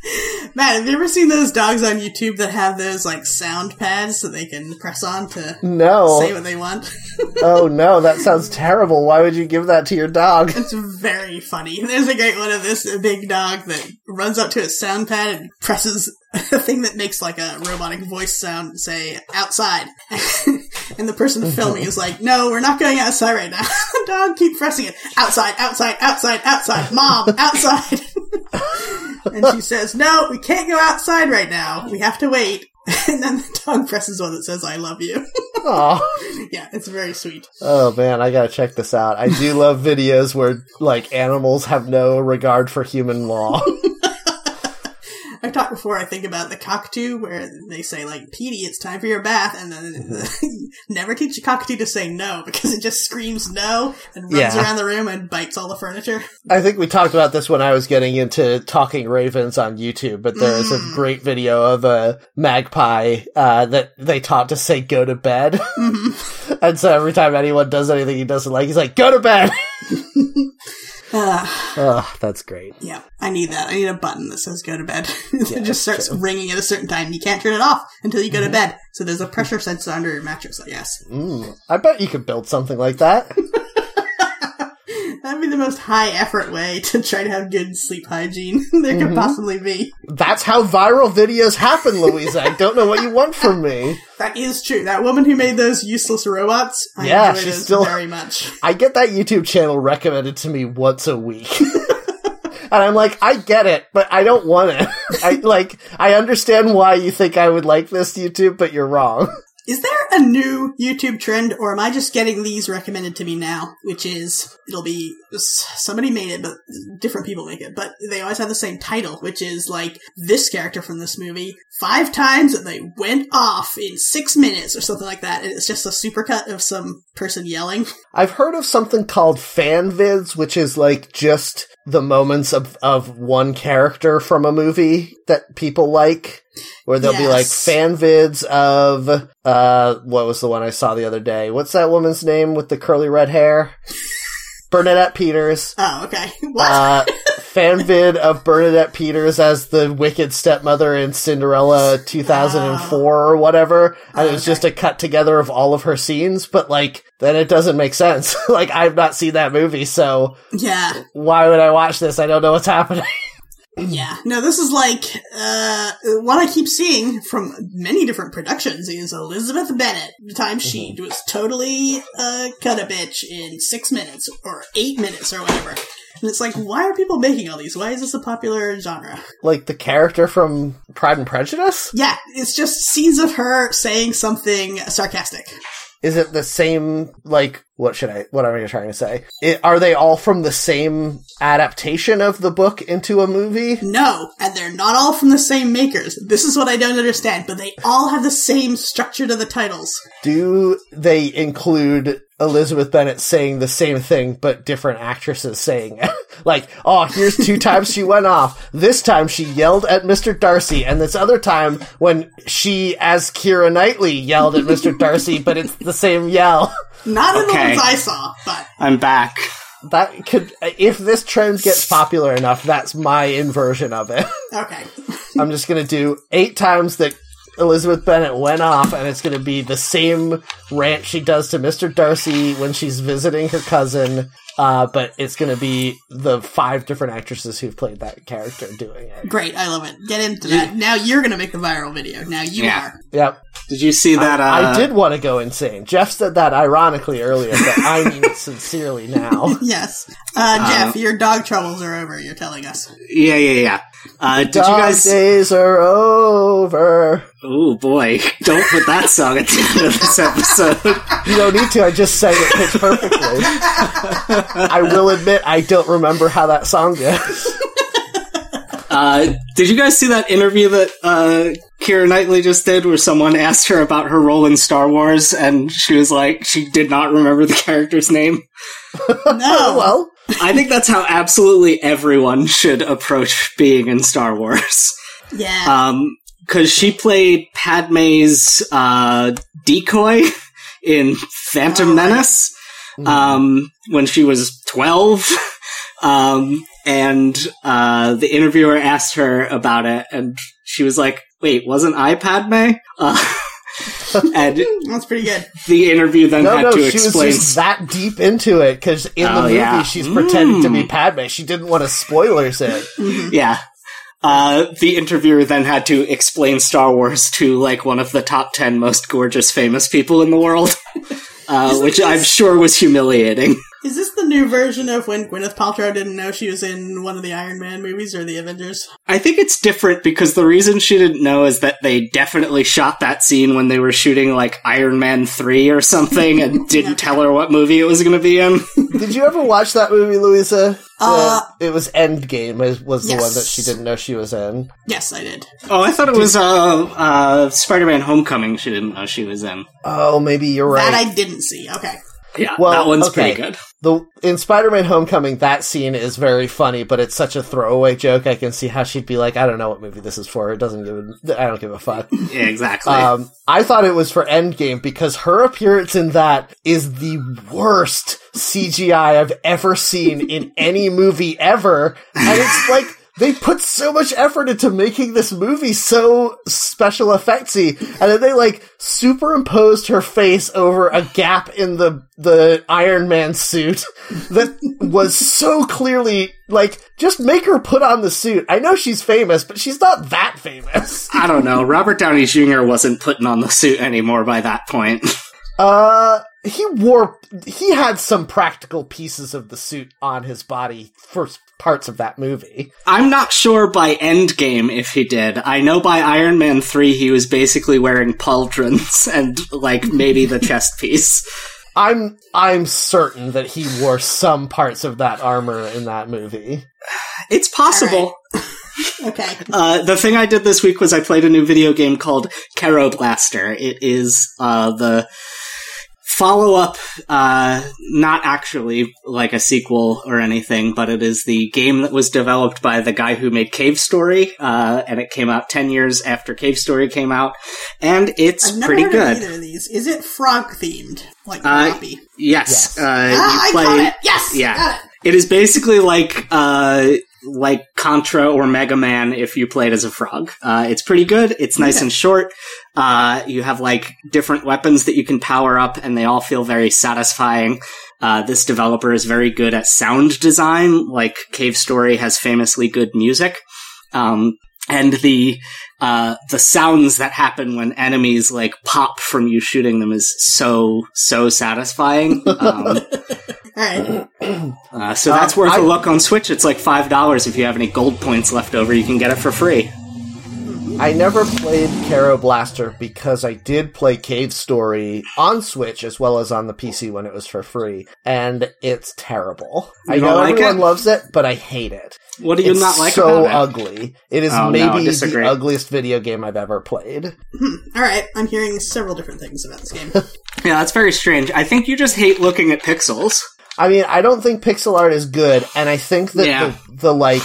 Matt, have you ever seen those dogs on YouTube that have those like sound pads that they can press on to No. say what they want? Oh no, that sounds terrible. Why would you give that to your dog? It's very funny. There's a great one of this big dog that runs up to a sound pad and presses a thing that makes like a robotic voice sound, say, outside. and the person filming is like, no, we're not going outside right now. dog keep pressing it. Outside, outside, outside, outside. Mom, outside. And she says, no, we can't go outside right now. We have to wait. And then the dog presses one that says, I love you. Oh, yeah, it's very sweet. oh man, I gotta check this out. I do love videos where like animals have no regard for human law. I've talked before, I think about the cockatoo where they say, like, Petey, it's time for your bath, and then never teach a cockatoo to say no because it just screams no and runs Yeah. around the room and bites all the furniture. I think we talked about this when I was getting into talking ravens on YouTube, but there is a Mm. great video of a magpie uh, that they taught to say "go to bed," Mhm. and so every time anyone does anything he doesn't like, he's like "go to bed." Uh, oh, that's great. yeah, I need that. I need a button that says go to bed. Yeah, it just starts true. ringing at a certain time. You can't turn it off until you go to bed. So there's a pressure sensor under your mattress, I guess. Mm, I bet you could build something like that. That'd be the most high effort way to try to have good sleep hygiene there could Mhm. possibly be. That's how viral videos happen, Louisa. I don't know what you want from me. That is true. That woman who made those useless robots, I Yeah, she's still- very much. I get that YouTube channel recommended to me once a week. and I'm like, I get it, but I don't want it. I like I understand why you think I would like this YouTube, but you're wrong. Is there a new YouTube trend, or am I just getting these recommended to me now? Which is, it'll be, somebody made it, but different people make it, but they always have the same title, which is like, this character from this movie, five times that they went off in six minutes, or something like that, and it's just a supercut of some person yelling. I've heard of something called fan vids, which is like just the moments of, of one character from a movie that people like, where there'll be like fan vids of, uh, what was the one I saw the other day? What's that woman's name with the curly red hair? Bernadette Peters. Oh, okay. What? Uh, fan vid of Bernadette Peters as the wicked stepmother in Cinderella 2004 or whatever. And it was Okay. just a cut together of all of her scenes, but like, then it doesn't make sense. like, I've not seen that movie, so yeah. why would I watch this? I don't know what's happening. Yeah. No, this is like, uh, what I keep seeing from many different productions is Elizabeth Bennet. The time she was totally, uh, cut a bitch in six minutes or eight minutes or whatever. And it's like, why are people making all these? Why is this a popular genre? like the character from Pride and Prejudice? Yeah, it's just scenes of her saying something sarcastic. Is it the same, like, what should I, what am I trying to say? It, are they all from the same adaptation of the book into a movie? No, and they're not all from the same makers. This is what I don't understand, but they all have the same structure to the titles. Do they include Elizabeth Bennet saying the same thing, but different actresses saying it? like, oh, here's two times she went off. This time she yelled at Mr. Darcy, and this other time when she, as Keira Knightley, yelled at Mr. Darcy, but it's the same yell. Not in Okay. Ones I saw, but I'm back. That could, if this trend gets popular enough, that's my inversion of it. okay. I'm just gonna do eight times that Elizabeth Bennet went off, and it's gonna be the same rant she does to Mr. Darcy when she's visiting her cousin. Uh, but it's gonna be the five different actresses who've played that character doing it. Great, I love it. Get into that. Now you're gonna make the viral video. Now you Yeah. are. Yep. Did you see that? Uh, I did want to go insane. Jeff said that ironically earlier, but I mean it sincerely now. Yes. Uh, Jeff, your dog troubles are over, you're telling us. Yeah, yeah, yeah. Uh, did you guys? days are over. Oh boy! Don't put that song at the end of this episode. You don't need to. I just sang it pitch perfectly. I will admit I don't remember how that song goes. Uh, did you guys see that interview that uh, Keira Knightley just did, where someone asked her about her role in Star Wars, and she was like, she did not remember the character's name. No. Oh, well, I think that's how absolutely everyone should approach being in Star Wars. yeah. Um, cause she played Padme's, uh, decoy in Phantom Oh, right. Menace, um, when she was 12. Um, and, uh, the interviewer asked her about it, and she was like, wait, wasn't I Padme? Uh, and That's pretty good. the interview then no, had no, to she was explain. just that deep into it because in the Oh, movie yeah. she's pretending to be Mm. Padme. She didn't want to spoilers it. Yeah. Uh, the interviewer then had to explain Star Wars to like one of the top 10 most gorgeous famous people in the world. Uh, which I'm sure was humiliating. Is this the new version of when Gwyneth Paltrow didn't know she was in one of the Iron Man movies or the Avengers? I think it's different because the reason she didn't know is that they definitely shot that scene when they were shooting like Iron Man 3 or something and didn't tell her what movie it was going to be in. Did you ever watch that movie, Louisa? Uh, it was Endgame. is- Was the yes. one that she didn't know she was in. Yes, I did. Oh, I thought it was uh, uh, Spider-Man Homecoming she didn't know she was in. Oh, maybe you're right. That I didn't see. Okay. Yeah, Well, that one's okay. pretty good. The in Spider-Man: Homecoming, that scene is very funny, but it's such a throwaway joke. I can see how she'd be like, "I don't know what movie this is for. It doesn't give. A, I don't give a fuck." Yeah, exactly. Um, I thought it was for Endgame because her appearance in that is the worst CGI I've ever seen in any movie ever, and it's like. They put so much effort into making this movie so special effectsy, and then they like superimposed her face over a gap in the the Iron Man suit that was so clearly like just make her put on the suit. I know she's famous, but she's not that famous. I don't know. Robert Downey Jr. wasn't putting on the suit anymore by that point. Uh, he wore, he had some practical pieces of the suit on his body for s- parts of that movie. I'm not sure by Endgame if he did. I know by Iron Man 3 he was basically wearing pauldrons and, like, maybe the chest piece. I'm, I'm certain that he wore some parts of that armor in that movie. It's possible. Okay. Uh, the thing I did this week was I played a new video game called Kero Blaster. It is uh, the follow up, uh, not actually like a sequel or anything, but it is the game that was developed by the guy who made Cave Story, uh, and it came out 10 years after Cave Story came out, and it's I've never pretty heard good. of either of these. Is it frog themed? Like Uh, Yes, Yes. Uh, ah, you I play. got it! Yes! yeah. Got it! It is basically like uh like Contra or Mega Man if you played as a frog. Uh it's pretty good. It's nice Okay. and short. Uh you have like different weapons that you can power up and they all feel very satisfying. Uh this developer is very good at sound design, like Cave Story has famously good music. Um and the uh the sounds that happen when enemies like pop from you shooting them is so so satisfying. Um Alright. uh, so that's Um, worth I- a look on Switch. It's like five dollars if you have any gold points left over. You can get it for free. I never played Kero Blaster because I did play Cave Story on Switch as well as on the PC when it was for free, and it's terrible. I You don't know like everyone it? loves it, but I hate it. What do you it's not like so about it? ugly. It is Oh, no, I maybe disagree. the ugliest video game I've ever played. Alright, I'm hearing several different things about this game. Yeah, that's very strange. I think you just hate looking at pixels. I mean, I don't think pixel art is good, and I think that Yeah. the, the like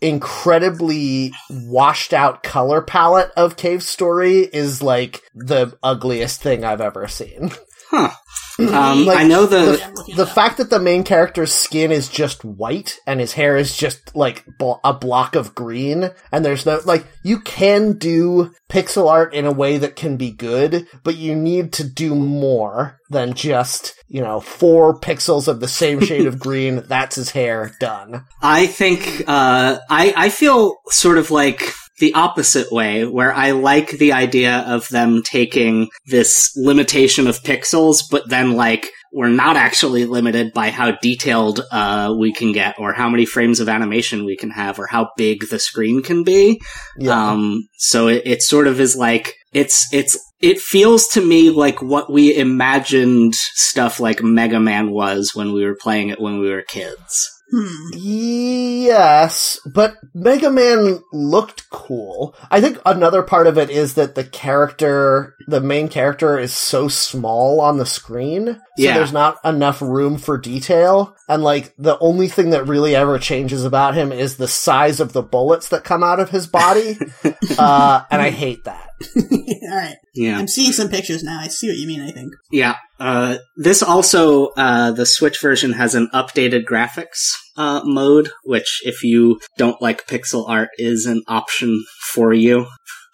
incredibly washed out color palette of Cave Story is like the ugliest thing I've ever seen. Huh. Um, Like, I know the. Yeah, The fact that the main character's skin is just white and his hair is just like bl- a block of green and there's no like you can do pixel art in a way that can be good, but you need to do more than just, you know, four pixels of the same shade of green, that's his hair, done. I think uh, I I feel sort of like the opposite way, where I like the idea of them taking this limitation of pixels, but then like we're not actually limited by how detailed uh, we can get, or how many frames of animation we can have, or how big the screen can be. Yeah. Um, so it, it sort of is like it's it's it feels to me like what we imagined stuff like Mega Man was when we were playing it when we were kids. Hmm. Yes, but Mega Man looked cool. I think another part of it is that the character, the main character, is so small on the screen, so Yeah. there's not enough room for detail. And like the only thing that really ever changes about him is the size of the bullets that come out of his body, uh, and I hate that. Alright. Yeah. I'm seeing some pictures now. I see what you mean, I think. Yeah. Uh, this also, uh, the Switch version has an updated graphics, uh, mode, which if you don't like pixel art is an option for you.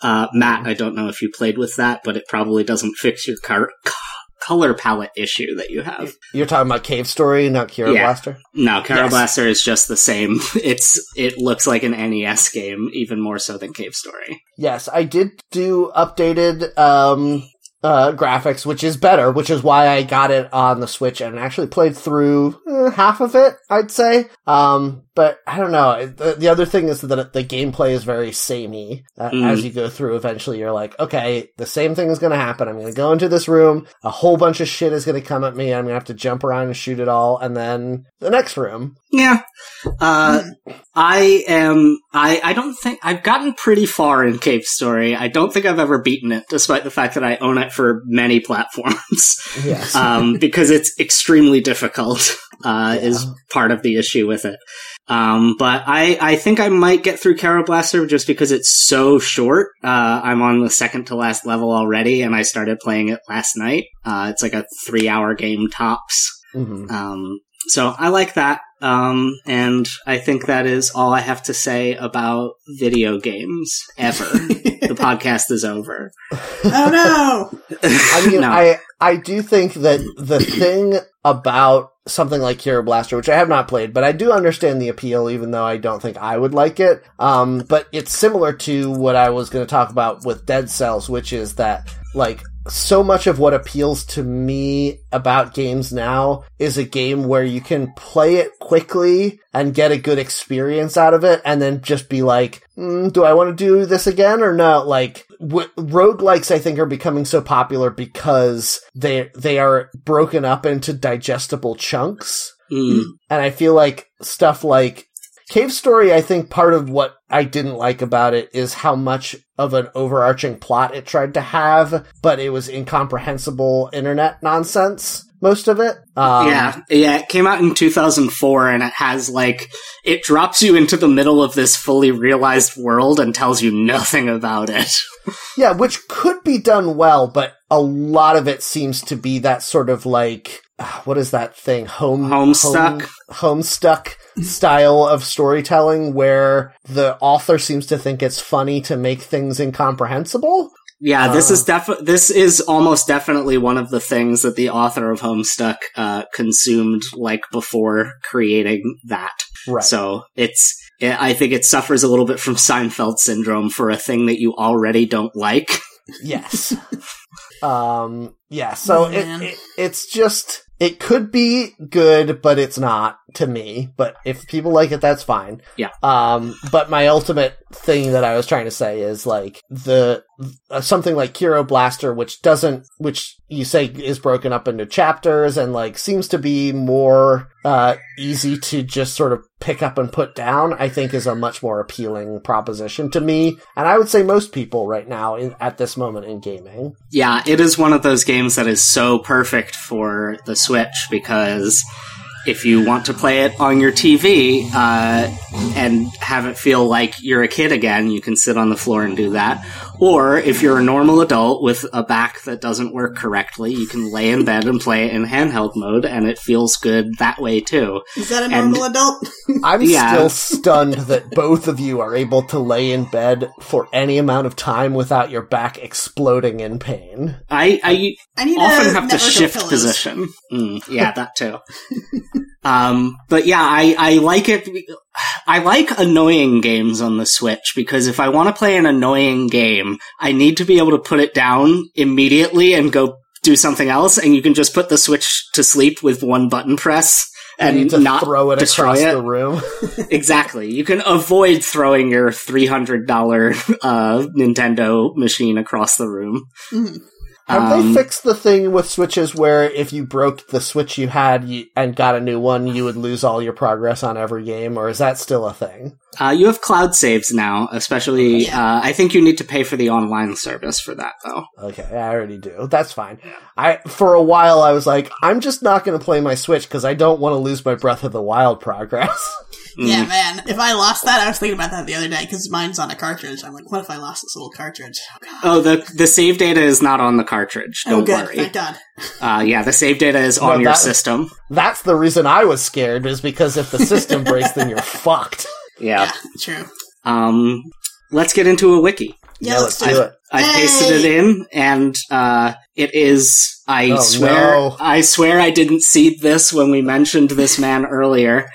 Uh, Matt, I don't know if you played with that, but it probably doesn't fix your car- color palette issue that you have. You're talking about Cave Story, not Kero Yeah. Blaster. No, Kero Yes. Blaster is just the same. It's, it looks like an NES game, even more so than Cave Story. Yes, I did do updated um uh, graphics, which is better, which is why I got it on the Switch and actually played through uh, half of it, I'd say. Um, but I don't know. The, the other thing is that the gameplay is very samey. Uh, Mm. As you go through, eventually you're like, okay, the same thing is going to happen. I'm going to go into this room. A whole bunch of shit is going to come at me. I'm going to have to jump around and shoot it all. And then the next room. Yeah. Uh, I am, I, I don't think, I've gotten pretty far in Cave Story. I don't think I've ever beaten it, despite the fact that I own it for many platforms. Yes. um, because it's extremely difficult, uh, is part of the issue with it. Um, but I, I think I might get through Kero Blaster just because it's so short. Uh, I'm on the second to last level already and I started playing it last night. Uh, it's like a three hour game tops. Mhm. Um, so I like that. Um, and I think that is all I have to say about video games ever. the podcast is over. oh no! I mean, No. I I do think that the thing about something like Kero Blaster, which I have not played, but I do understand the appeal, even though I don't think I would like it. Um, but it's similar to what I was going to talk about with Dead Cells, which is that like so much of what appeals to me about games now is a game where you can play it quickly and get a good experience out of it and then just be like, mm, do I want to do this again or no? Like, w- roguelikes I think are becoming so popular because they, they are broken up into digestible chunks. Mm. And I feel like stuff like Cave Story, I think part of what I didn't like about it is how much of an overarching plot it tried to have, but it was incomprehensible internet nonsense. Most of it. Um, yeah, yeah, it came out in 2004 and it has like, it drops you into the middle of this fully realized world and tells you nothing about it. Yeah, which could be done well, but a lot of it seems to be that sort of like, what is that thing? Home, Homestuck? home, homestuck style of storytelling where the author seems to think it's funny to make things incomprehensible. Yeah, this Uh. is def- this is almost definitely one of the things that the author of Homestuck, uh, consumed like before creating that. Right. So it's, I think it suffers a little bit from Seinfeld syndrome for a thing that you already don't like. Yes. um, yeah, so it, it, it's just, it could be good, but it's not to me. But if people like it, that's fine. Yeah. Um, but my ultimate thing that I was trying to say is like the, uh, something like Kero Blaster, which doesn't, which you say is broken up into chapters and like seems to be more, uh, easy to just sort of pick up and put down, I think is a much more appealing proposition to me. And I would say most people right now in, at this moment in gaming. Yeah, it is one of those games that is so perfect for the Switch because if you want to play it on your TV uh, and have it feel like you're a kid again, you can sit on the floor and do that. Or if you're a normal adult with a back that doesn't work correctly, you can lay in bed and play it in handheld mode, and it feels good that way too. Is that a And- normal adult? I'm Yeah. still stunned that both of you are able to lay in bed for any amount of time without your back exploding in pain. I, I I need often have to shift pillows. position. Mm, yeah, that too. um, but yeah, I, I like it. I like annoying games on the Switch because if I want to play an annoying game, I need to be able to put it down immediately and go do something else. And you can just put the Switch to sleep with one button press You and need to not throw it destroy across it. the room. exactly. You can avoid throwing your three hundred dollar uh, Nintendo machine across the room. Mhm. Have Um, they fixed the thing with switches where if you broke the switch you had you, and got a new one, you would lose all your progress on every game, or is that still a thing? Uh, you have cloud saves now, especially. Uh, I think you need to pay for the online service for that, though. Okay, I already do. That's fine. I for a while I was like, I'm just not going to play my Switch because I don't want to lose my Breath of the Wild progress. Yeah, Mm. man. If I lost that, I was thinking about that the other day because mine's on a cartridge. I'm like, what if I lost this little cartridge? Oh, God. Oh, the the save data is not on the cartridge. Oh, Don't good. worry. Thank God. Uh, yeah, the save data is No, on your that- system. That's the reason I was scared is because if the system breaks, then you're fucked. Yeah. Yeah, true. Um, let's get into a wiki. Yeah, let's, do it. It. I Hey! pasted it in, and uh, it is. I Oh, swear, no. I swear, I didn't see this when we mentioned this man earlier.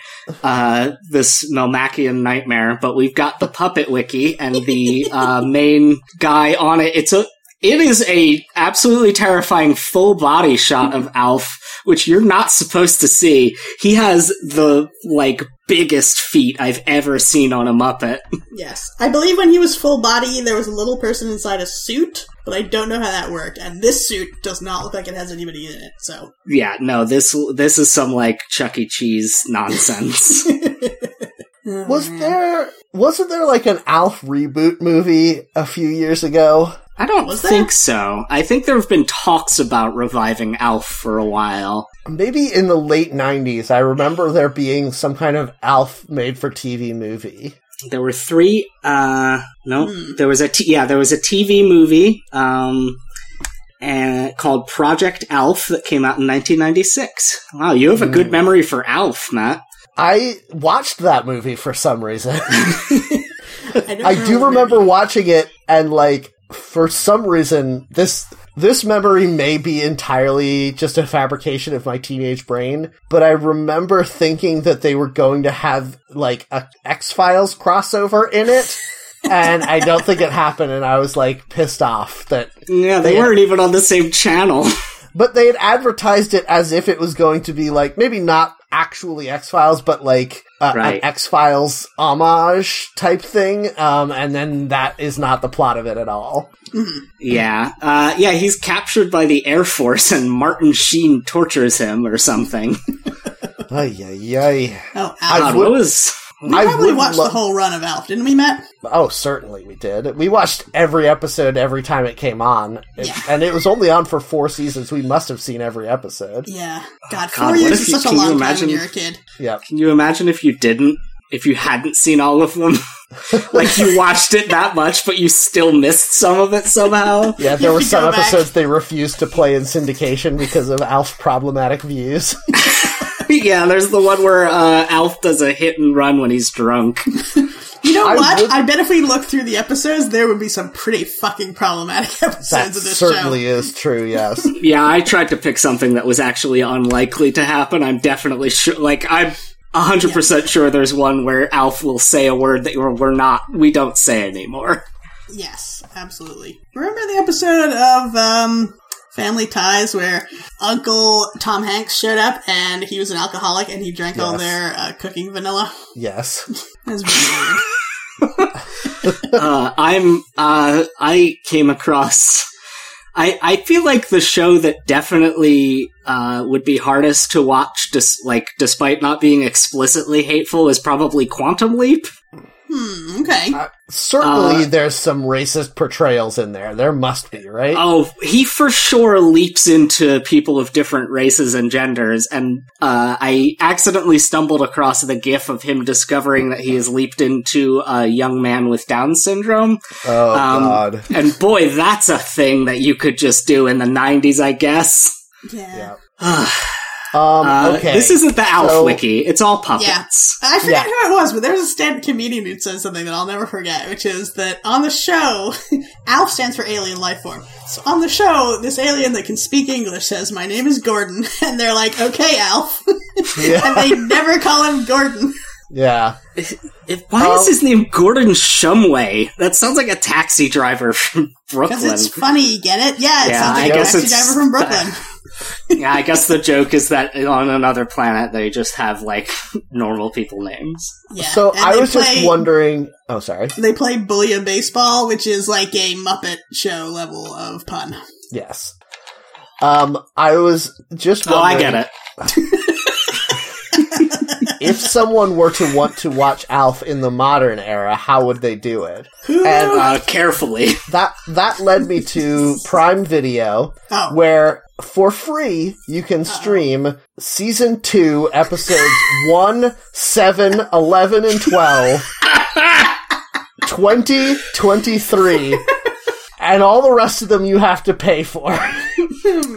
Uh, this Melmacian nightmare, but we've got the puppet wiki and the uh, main guy on it. It's a. it is a absolutely terrifying full body shot of Alf, which you're not supposed to see. He has the like biggest feet I've ever seen on a Muppet. Yes. I believe when he was full body, there was a little person inside a suit, but I don't know how that worked. And this suit does not look like it has anybody in it, so. Yeah, no, this this is some like Chuck E. Cheese nonsense. Was there wasn't there like an Alf reboot movie a few years ago? I don't Was there? think so. I think there have been talks about reviving Alf for a while. Maybe in the late '90s. I remember there being some kind of Alf made-for-TV movie. There were three. Uh, no, Hmm. there was a t- yeah, there was a TV movie um, and called Project Alf that came out in 1996. Wow, you have a good Hmm. memory for Alf, Matt. I watched that movie for some reason. I, I do remember watching it and like for some reason this this memory may be entirely just a fabrication of my teenage brain, but I remember thinking that they were going to have like a X-Files crossover in it. and I don't think it happened and I was like pissed off that Yeah, they They- weren't even on the same channel. but they had advertised it as if it was going to be like maybe not actually X Files, but like uh, Right. an X Files homage type thing. Um, and then that is not the plot of it at all. yeah, uh, yeah, he's captured by the Air Force, and Martin Sheen tortures him or something. Ay, ay, ay. Oh, I Alf. God, would- what was? We I probably watched lo- the whole run of Alf, didn't we, Matt? Oh, certainly we did. We watched every episode every time it came on, It- Yeah. and it was only on for four seasons. We must have seen every episode. Yeah. God, God, four what years is you- such a can you long time when you're a kid. Yeah, Can you imagine if you didn't? If you hadn't seen all of them? like you watched it that much, but you still missed some of it somehow? yeah. There were some go back. episodes they refused to play in syndication because of Alf's problematic views. yeah, there's the one where uh, Alf does a hit and run when he's drunk. You know I what? would- I bet if we look through the episodes, there would be some pretty fucking problematic episodes that of this certainly show. is true. Yes. Yeah, I tried to pick something that was actually unlikely to happen. I'm definitely sure, like, I'm 100% sure there's one where Alf will say a word that we're, we're not, we don't say anymore. Yes, absolutely. Remember the episode of um, Family Ties where Uncle Tom Hanks showed up and he was an alcoholic and he drank all their uh, cooking vanilla? yes. That was weird. uh, I'm uh, I came across. I I feel like the show that definitely uh, would be hardest to watch, dis- like despite not being explicitly hateful, is probably Quantum Leap. Hmm, okay. Uh, certainly, Uh, there's some racist portrayals in there. There must be, right? Oh, he for sure leaps into people of different races and genders, and uh, I accidentally stumbled across the gif of him discovering that he has leaped into a young man with Down syndrome. Oh, um, God. And boy, that's a thing that you could just do in the 90s, I guess. Yeah. Yeah. Um. Uh, okay. This isn't the Alf so- wiki. It's all puppets. I forget Yeah. who it was, but there's a stand comedian who said something that I'll never forget, which is that on the show, ALF stands for alien life form. So on the show, this alien that can speak English says, "My name is Gordon," and they're like, "Okay, Alf," Yeah. and they never call him Gordon. yeah. If- why Um, is his name Gordon Shumway? That sounds like a taxi driver from Brooklyn. Because it's funny, get it? Yeah, it Yeah, sounds I like a guess taxi it's- driver from Brooklyn. Yeah, I guess the joke is that on another planet they just have like normal people names. Yeah. So and I they was just wondering. Oh, sorry. They play Bouillabaseball, which is like a Muppet show level of pun. Yes. Um, I was just. Oh, I get it. If someone were to want to watch Alf in the modern era, how would they do it? And Uh, carefully. that that led me to Prime Video, Oh. where for free you can stream season two, episodes one, seven, eleven, and 12, 20, 23, and all the rest of them you have to pay for.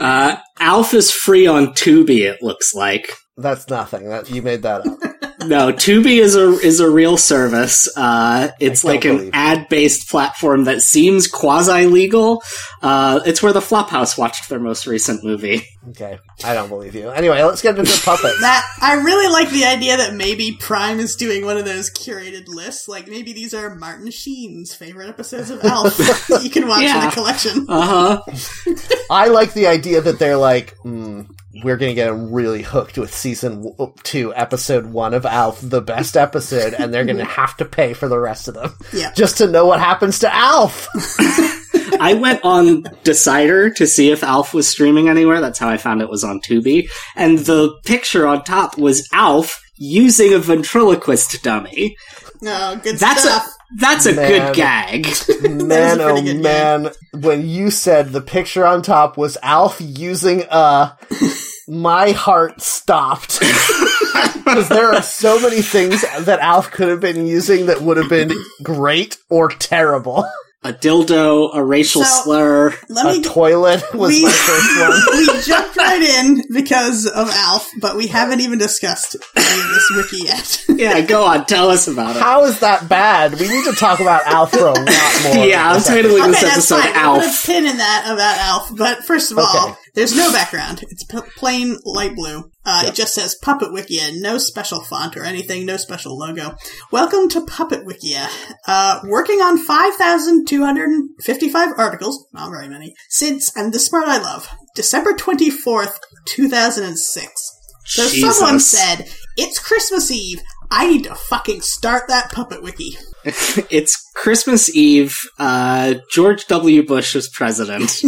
Uh, Alf is free on Tubi. It looks like. That's nothing. That you made that up. no, Tubi is a is a real service. Uh, it's like an ad based platform that seems quasi legal. Uh, it's where the Flophouse watched their most recent movie. Okay, I don't believe you. Anyway, let's get into puppets. That I really like the idea that maybe Prime is doing one of those curated lists. Like maybe these are Martin Sheen's favorite episodes of Alf that you can watch in Yeah. a collection. Uh huh. I like the idea that they're like, mm, we're going to get them really hooked with season two, episode one of Alf, the best episode, and they're going to have to pay for the rest of them Yeah. just to know what happens to Alf. I went on Decider to see if Alf was streaming anywhere. That's how I found it was on Tubi. And the picture on top was Alf using a ventriloquist dummy. No, good That's stuff. a that's a Man. Oh, good gag. man, oh pretty good man, when you said the picture on top was Alf using a, my heart stopped. Because there are so many things that Alf could have been using that would have been great or terrible. a dildo, a racial So- slur. Let a toilet was we- my first one. we jumped right in because of Alf, but we haven't even discussed any of this wiki yet. Yeah, go on, tell us about it. How is that bad? We need to talk about Alf for a lot more. Yeah, I'm titling okay, this that's episode fine. We'll put a Alf. pin in that about Alf. But first of Okay. all, there's no background. It's p- plain light blue. Uh, Yep. It just says Puppet Wikia. No special font or anything. No special logo. Welcome to Puppet Wikia. Uh, working on 5,255 articles, not very many, since, and this part I love, December 24th, 2006. So someone said, it's Christmas Eve. I need to fucking start that Puppet Wiki. it's Christmas Eve. Uh, George W. Bush was president.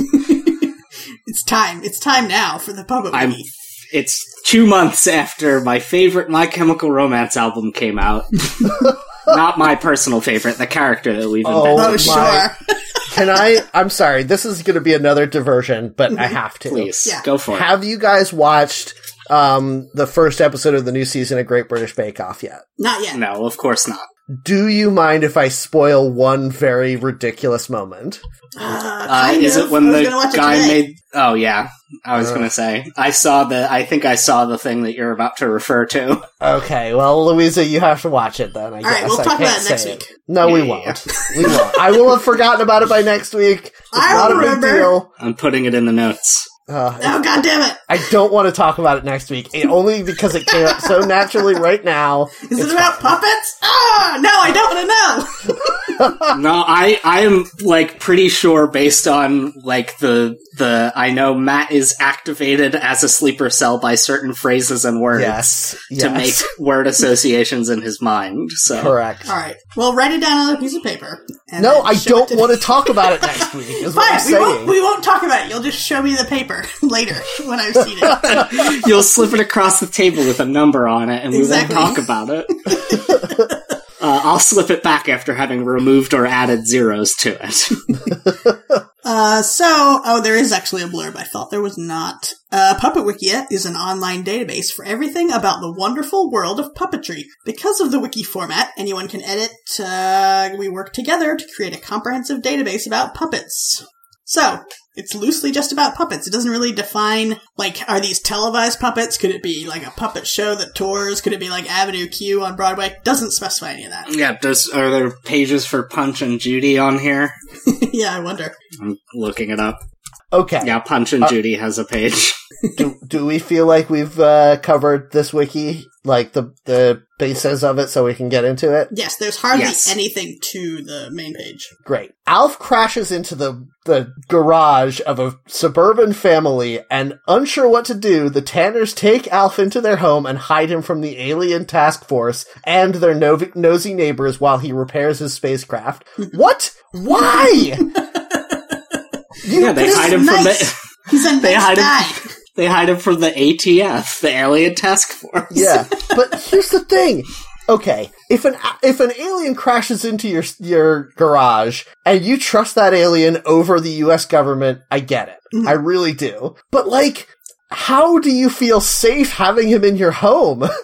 It's time. It's time now for the Puppet I'm. Wiki. It's two months after my favorite My Chemical Romance album came out. Not my personal favorite, the character that we've Oh, invented. Oh, my- sure. Can I? I'm sorry. This is going to be another diversion, but I have to. Please, Yeah. go for it. Have you guys watched um, the first episode of the new season of Great British Bake Off yet? Not yet. No, of course not. Do you mind if I spoil one very ridiculous moment? Uh, Uh, is of. it when the gonna it guy made? Oh yeah, I was Uh. gonna say. I saw the. I think I saw the thing that you're about to refer to. Okay, well, Louisa, you have to watch it then. I All right, guess. we'll I talk can't about it next say week. No, we won't. we won't. I will have forgotten about it by next week. It's I not a big remember. deal. I'm putting it in the notes. Uh, Oh god damn it! I don't want to talk about it next week, it, only because it came up so naturally right now. Is it about puppets? Ah, no, I don't want to know. no, I I am like pretty sure based on like the the I know Matt is activated as a sleeper cell by certain phrases and words Yes, to make word associations in his mind. So correct. All right, well, write it down on a piece of paper. and No, I don't want to talk about it next week. Is Fine, we won't, we won't talk about it. You'll just show me the paper later when I've seen it. you'll slip it across the table with a number on it, and we won't talk about it. Uh, I'll slip it back after having removed or added zeros to it. Uh, so, oh, there is actually a blurb. I thought there was not. Uh, Puppet Wikia is an online database for everything about the wonderful world of puppetry. Because of the wiki format, anyone can edit. Uh, we work together to create a comprehensive database about puppets. So, it's loosely just about puppets. It doesn't really define, like, are these televised puppets? Could it be like a puppet show that tours? Could it be like Avenue Q on Broadway? Doesn't specify any of that. yeah, does are there pages for Punch and Judy on here? yeah, I wonder. I'm looking it up. Okay. Yeah, Punch and Judy has a page. do, do we feel like we've uh, covered this wiki, like the the basis of it, so we can get into it? Yes, there's hardly Yes. anything to the main page. Great. Alf crashes into the the garage of a suburban family, and unsure what to do, the Tanners take Alf into their home and hide him from the alien task force and their no- nosy neighbors while he repairs his spacecraft. what? Why? You- Yeah, they hide him from the He's a They nice hide him- guy. they hide him from the ATF, the Alien Task Force. Yeah, but here's the thing. Okay, if an if an alien crashes into your your garage and you trust that alien over the U.S. government, I get it. Mm-hmm. I really do. But like, how do you feel safe having him in your home?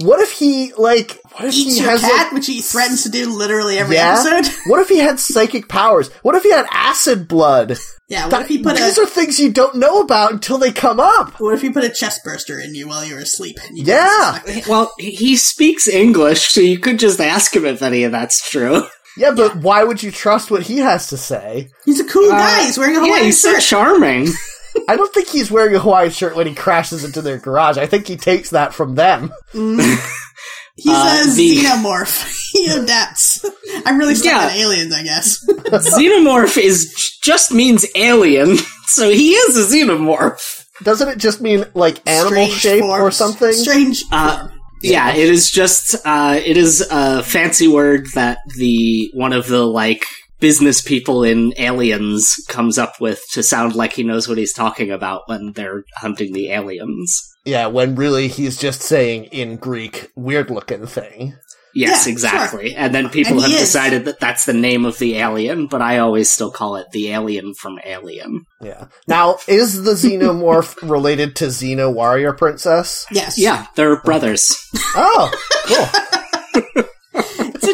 What if he like? What if Eats he your has cat, like, which he threatens to do literally every yeah? episode. What if he had psychic powers? What if he had acid blood? Yeah, what That- if he put these a are things you don't know about until they come up. what if he put a chest burster in you while you're asleep? and you Yeah. didn't suspect it? Well, he speaks English, so you could just ask him if any of that's true. Yeah, but why would you trust what he has to say? He's a cool Uh, guy. He's wearing a yeah, Hawaiian he's so shirt. charming. I don't think he's wearing a Hawaiian shirt when he crashes into their garage. I think he takes that from them. He's Uh, a the- xenomorph. he adapts. I'm really stuck Yeah. on aliens, I guess. xenomorph is just means alien, so he is a xenomorph. Doesn't it just mean like animal Strange shape or something? Strange. Uh. Yeah, it is just uh it is a fancy word that the one of the like business people in Aliens comes up with to sound like he knows what he's talking about when they're hunting the aliens. Yeah, when really he's just saying in Greek, weird looking thing. Yes, Yeah, exactly. And then people And have is. decided that that's the name of the alien, but I always still call it the alien from Alien. Yeah. Now, is the xenomorph related to Xena Warrior Princess? yes. Yeah, they're brothers. Oh, cool.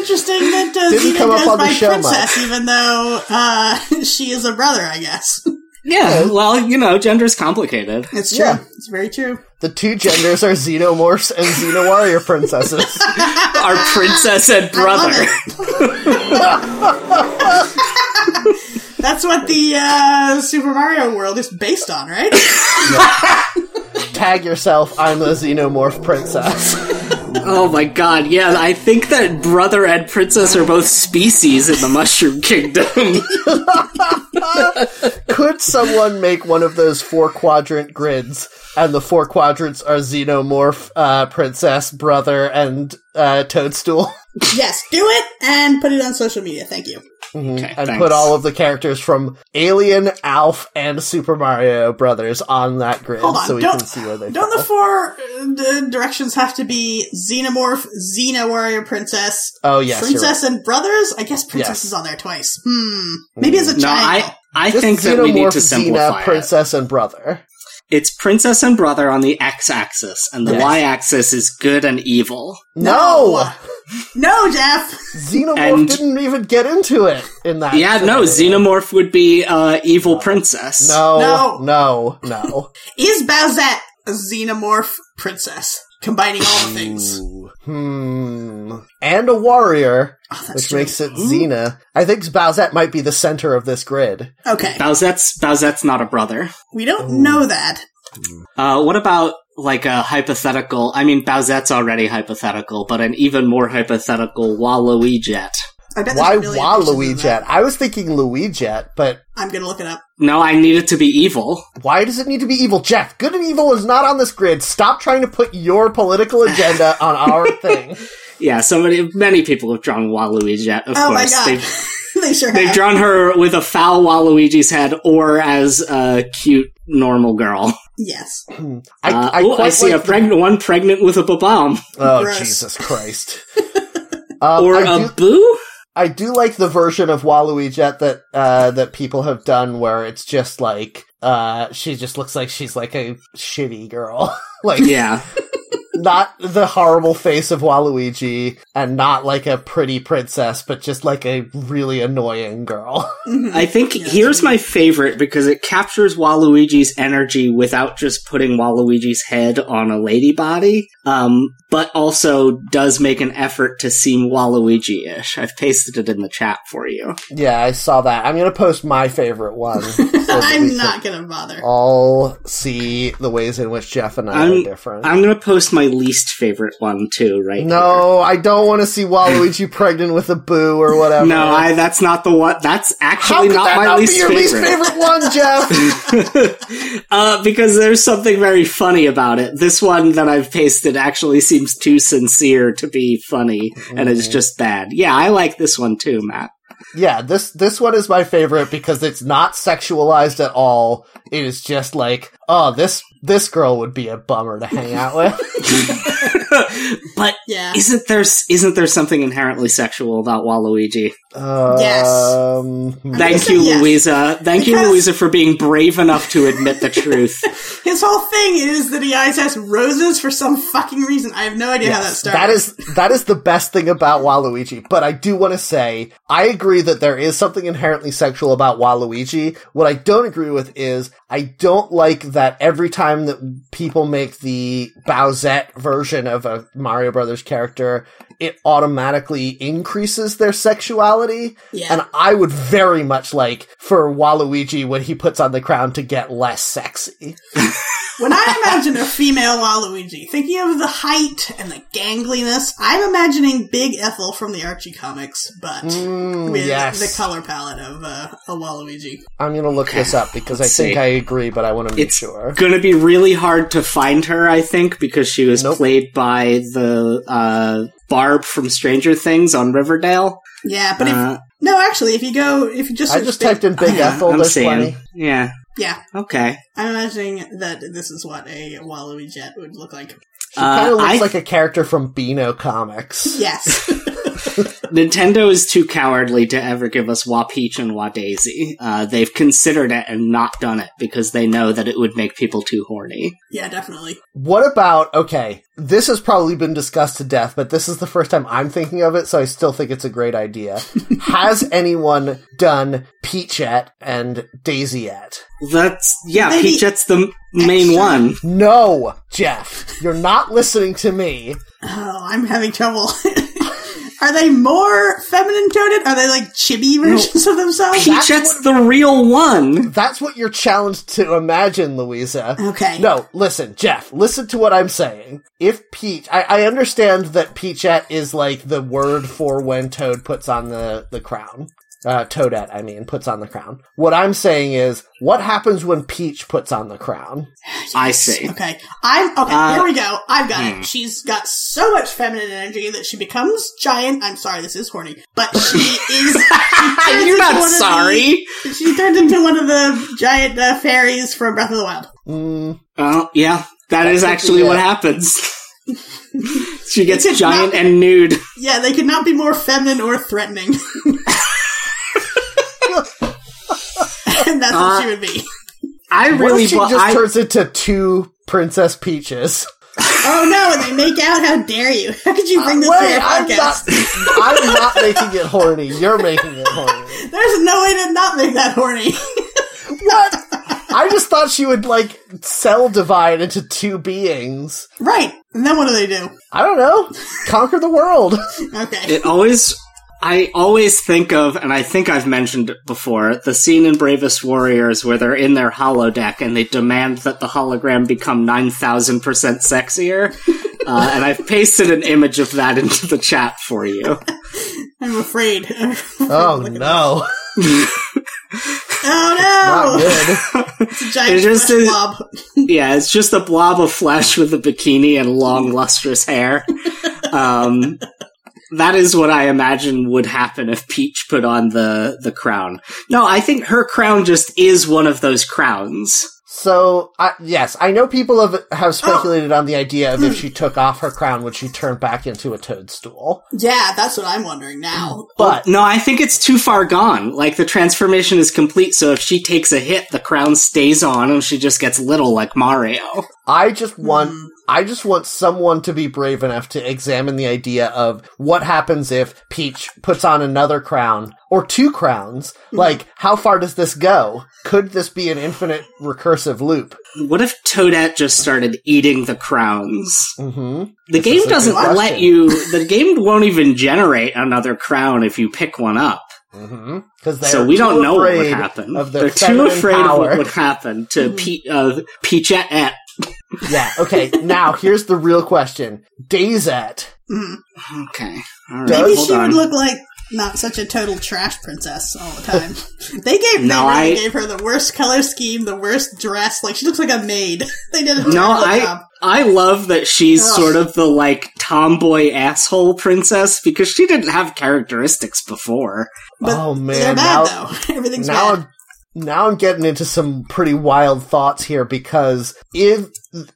It's interesting that uh, Didn't Xena come up goes on the by show princess, even though uh, she is a brother. I guess Yeah, well, you know, gender's complicated. it's true. Yeah. It's very true. The two genders are xenomorphs and Xena Warrior Princesses. Our princess and brother. That's what the uh, Super Mario world is based on, right? Tag yourself, I'm the xenomorph princess. Oh my god, yeah, I think that brother and princess are both species in the Mushroom Kingdom. Could someone make one of those four quadrant grids, and the four quadrants are xenomorph, uh, princess, brother, and uh, toadstool? yes, do it and put it on social media. Thank you. Mhm. Okay, and thanks. put all of the characters from Alien, Alf, and Super Mario Brothers on that grid, Hold on, so we can see where they Don't fall. the four uh, d- directions have to be Xenomorph, Xena Warrior Princess, oh yes, you're Princess and Brothers? I guess Princess Yes. is on there twice. Hmm. Maybe as a no. I, I Just think that we need Xenomorph, to simplify Xena, it. Princess, and Brother. It's princess and brother on the x-axis, and the Yes. y-axis is good and evil. No, No, Jeff! Xenomorph And- didn't even get into it in that. Yeah, no, xenomorph would be uh, evil princess. No, no, no. no. Is Bowsette a Xenomorph Princess? Combining all the things. Ooh. Hmm. And a warrior, Oh, which true. makes it Xena. I think Bowsette might be the center of this grid. Okay. Bowsette's, Bowsette's not a brother. We don't know that. Uh, what about like a hypothetical? I mean, Bowsette's already hypothetical, but an even more hypothetical Waluigi. I bet Why a million versions Waluigi? that. I was thinking Luigi, but I'm gonna look it up. No, I need it to be evil. why does it need to be evil? Jeff, good and evil is not on this grid. Stop trying to put your political agenda on our thing. Yeah, somebody, many people have drawn Waluigi. Of Oh my course, god. they've they sure they've have. drawn her with a foul Waluigi's head, or as a cute normal girl. yes. I, Uh, I oh, quite I see like a pregnant one pregnant with a bomb, Oh Gross. Jesus Christ! um, or I a do, boo. I do like the version of Waluigi that uh, that people have done, where it's just like uh, she just looks like she's like a shitty girl, like Yeah, not the horrible face of Waluigi, and not like a pretty princess, but just like a really annoying girl. Mhm. I think here's my favorite because it captures Waluigi's energy without just putting Waluigi's head on a lady body, um, but also does make an effort to seem Waluigi-ish. I've pasted it in the chat for you. yeah, I saw that. I'm gonna post my favorite one. so I'm not gonna bother. All see the ways in which Jeff and I I'm- are different. I'm gonna post my least favorite one too, right? no, I don't want to see Waluigi pregnant with a boo or whatever. No, I, that's not the one. That's actually not my not least favorite. least favorite one, Jeff? uh, because there's something very funny about it. This one that I've pasted actually seems too sincere to be funny, and it's Mhm. just bad. Yeah, I like this one too, Matt. yeah, this this one is my favorite because it's not sexualized at all. It is just like, oh, this this girl would be a bummer to hang out with. but Yeah. isn't there isn't there something inherently sexual about Waluigi? Um, I Thank you, yes. Louisa. Thank you, Louisa, for being brave enough to admit the truth. His whole thing is that he always has roses for some fucking reason. I have no idea how that started. that is that is the best thing about Waluigi. But I do want to say I agree that there is something inherently sexual about Waluigi. What I don't agree with is I don't like that every time that people make the Bowsette version of a Mario Brothers character, it automatically increases their sexuality. Yeah. And I would very much like for Waluigi when he puts on the crown to get less sexy. When I imagine a female Waluigi, thinking of the height and the gangliness, I'm imagining Big Ethel from the Archie comics, but Mm, with yes. the color palette of uh, a Waluigi. I'm gonna look this up because I think see. I agree, but I want to make It's sure. Gonna be really hard to find her, I think, because she was Nope. played by the uh, Barb from Stranger Things on Riverdale. Yeah, but if Uh, no, actually, if you go, if you just I just Big- typed in Big yeah, Ethel. I'm There's seeing. plenty. Yeah. yeah, Okay. I'm imagining that this is what a Waluigette would look like. She kind Uh, of looks I- like a character from Beano Comics. Yes, Nintendo is too cowardly to ever give us Wa Peach and Wa Daisy. Uh, they've considered it and not done it because they know that it would make people too horny. yeah, definitely. What about okay? This has probably been discussed to death, but this is the first time I'm thinking of it, so I still think it's a great idea. has anyone done Peachette and Daisy Daisyette? That's yeah, Maybe Peachette's the m- main extra- one. No, Jeff, you're not listening to me. Oh, I'm having trouble. Are they more feminine coded? Are they like chibi versions of themselves? That's Peachette's the real one. That's what you're challenged to imagine, Louisa. Okay. No, listen, Jeff, listen to what I'm saying. If Peach, I, I understand that Peachette is like the word for when Toad puts on the, the crown. Uh, Toadette, I mean, puts on the crown. What I'm saying is, what happens when Peach puts on the crown? I see. Okay. I'm okay. Uh, here we go. I've got hmm. it. She's got so much feminine energy that she becomes giant. I'm sorry, this is horny, but she is. she turns You're not one of the- sorry. she turns into one of the giant uh, fairies from Breath of the Wild. Mm, Oh, yeah, that That's is actually what happens. she gets It's giant not- and nude. Yeah, they could not be more feminine or threatening. And that's what Uh, she would be. I what really, if she wa- just I, turns into two Princess Peaches? Oh no, and they make out. How dare you? How could you bring this to Wait, your I'm not, podcast? I'm not making it horny. You're making it horny. There's no way to not make that horny. What? I just thought she would like cell divide into two beings. right. And then what do they do? I don't know. Conquer the world. Okay. it always, I always think of, and I think I've mentioned it before, the scene in Bravest Warriors where they're in their holodeck and they demand that the hologram become 9,000% sexier. Uh, and I've pasted an image of that into the chat for you. I'm afraid. Oh no. Oh Not no! good. It's a giant It just flesh blob. Yeah, it's just a blob of flesh with a bikini and long, lustrous hair. Um, that is what I imagine would happen if Peach put on the, the crown. No, I think her crown just is one of those crowns. So, I yes, I know people have have speculated on the idea of if she took off her crown, would she turn back into a toadstool? Yeah, that's what I'm wondering now. But No, I think it's too far gone. Like, the transformation is complete, so if she takes a hit, the crown stays on and she just gets little like Mario. I just want Hmm. I just want someone to be brave enough to examine the idea of what happens if Peach puts on another crown or two crowns. Hmm. Like, how far does this go? Could this be an infinite recursive loop? What if Toadette just started eating the crowns? Mm-hmm. The This game is a good doesn't let question. you. The game won't even generate another crown if you pick one up. Mm-hmm. So we don't know what would happen. They're too afraid of what would happen to Pe- uh, Peachette. Yeah. Okay. now here's the real question: Dazette. Mm. Okay, all right. Maybe she on. would look like not such a total trash princess all the time. they gave No, they really I- gave her the worst color scheme, the worst dress. Like she looks like a maid. they did a No, terrible I job. I love that she's Ugh. sort of the like tomboy asshole princess because she didn't have characteristics before. But oh they're man! bad Now, though. Everything's now bad. I'm now I'm getting into some pretty wild thoughts here because if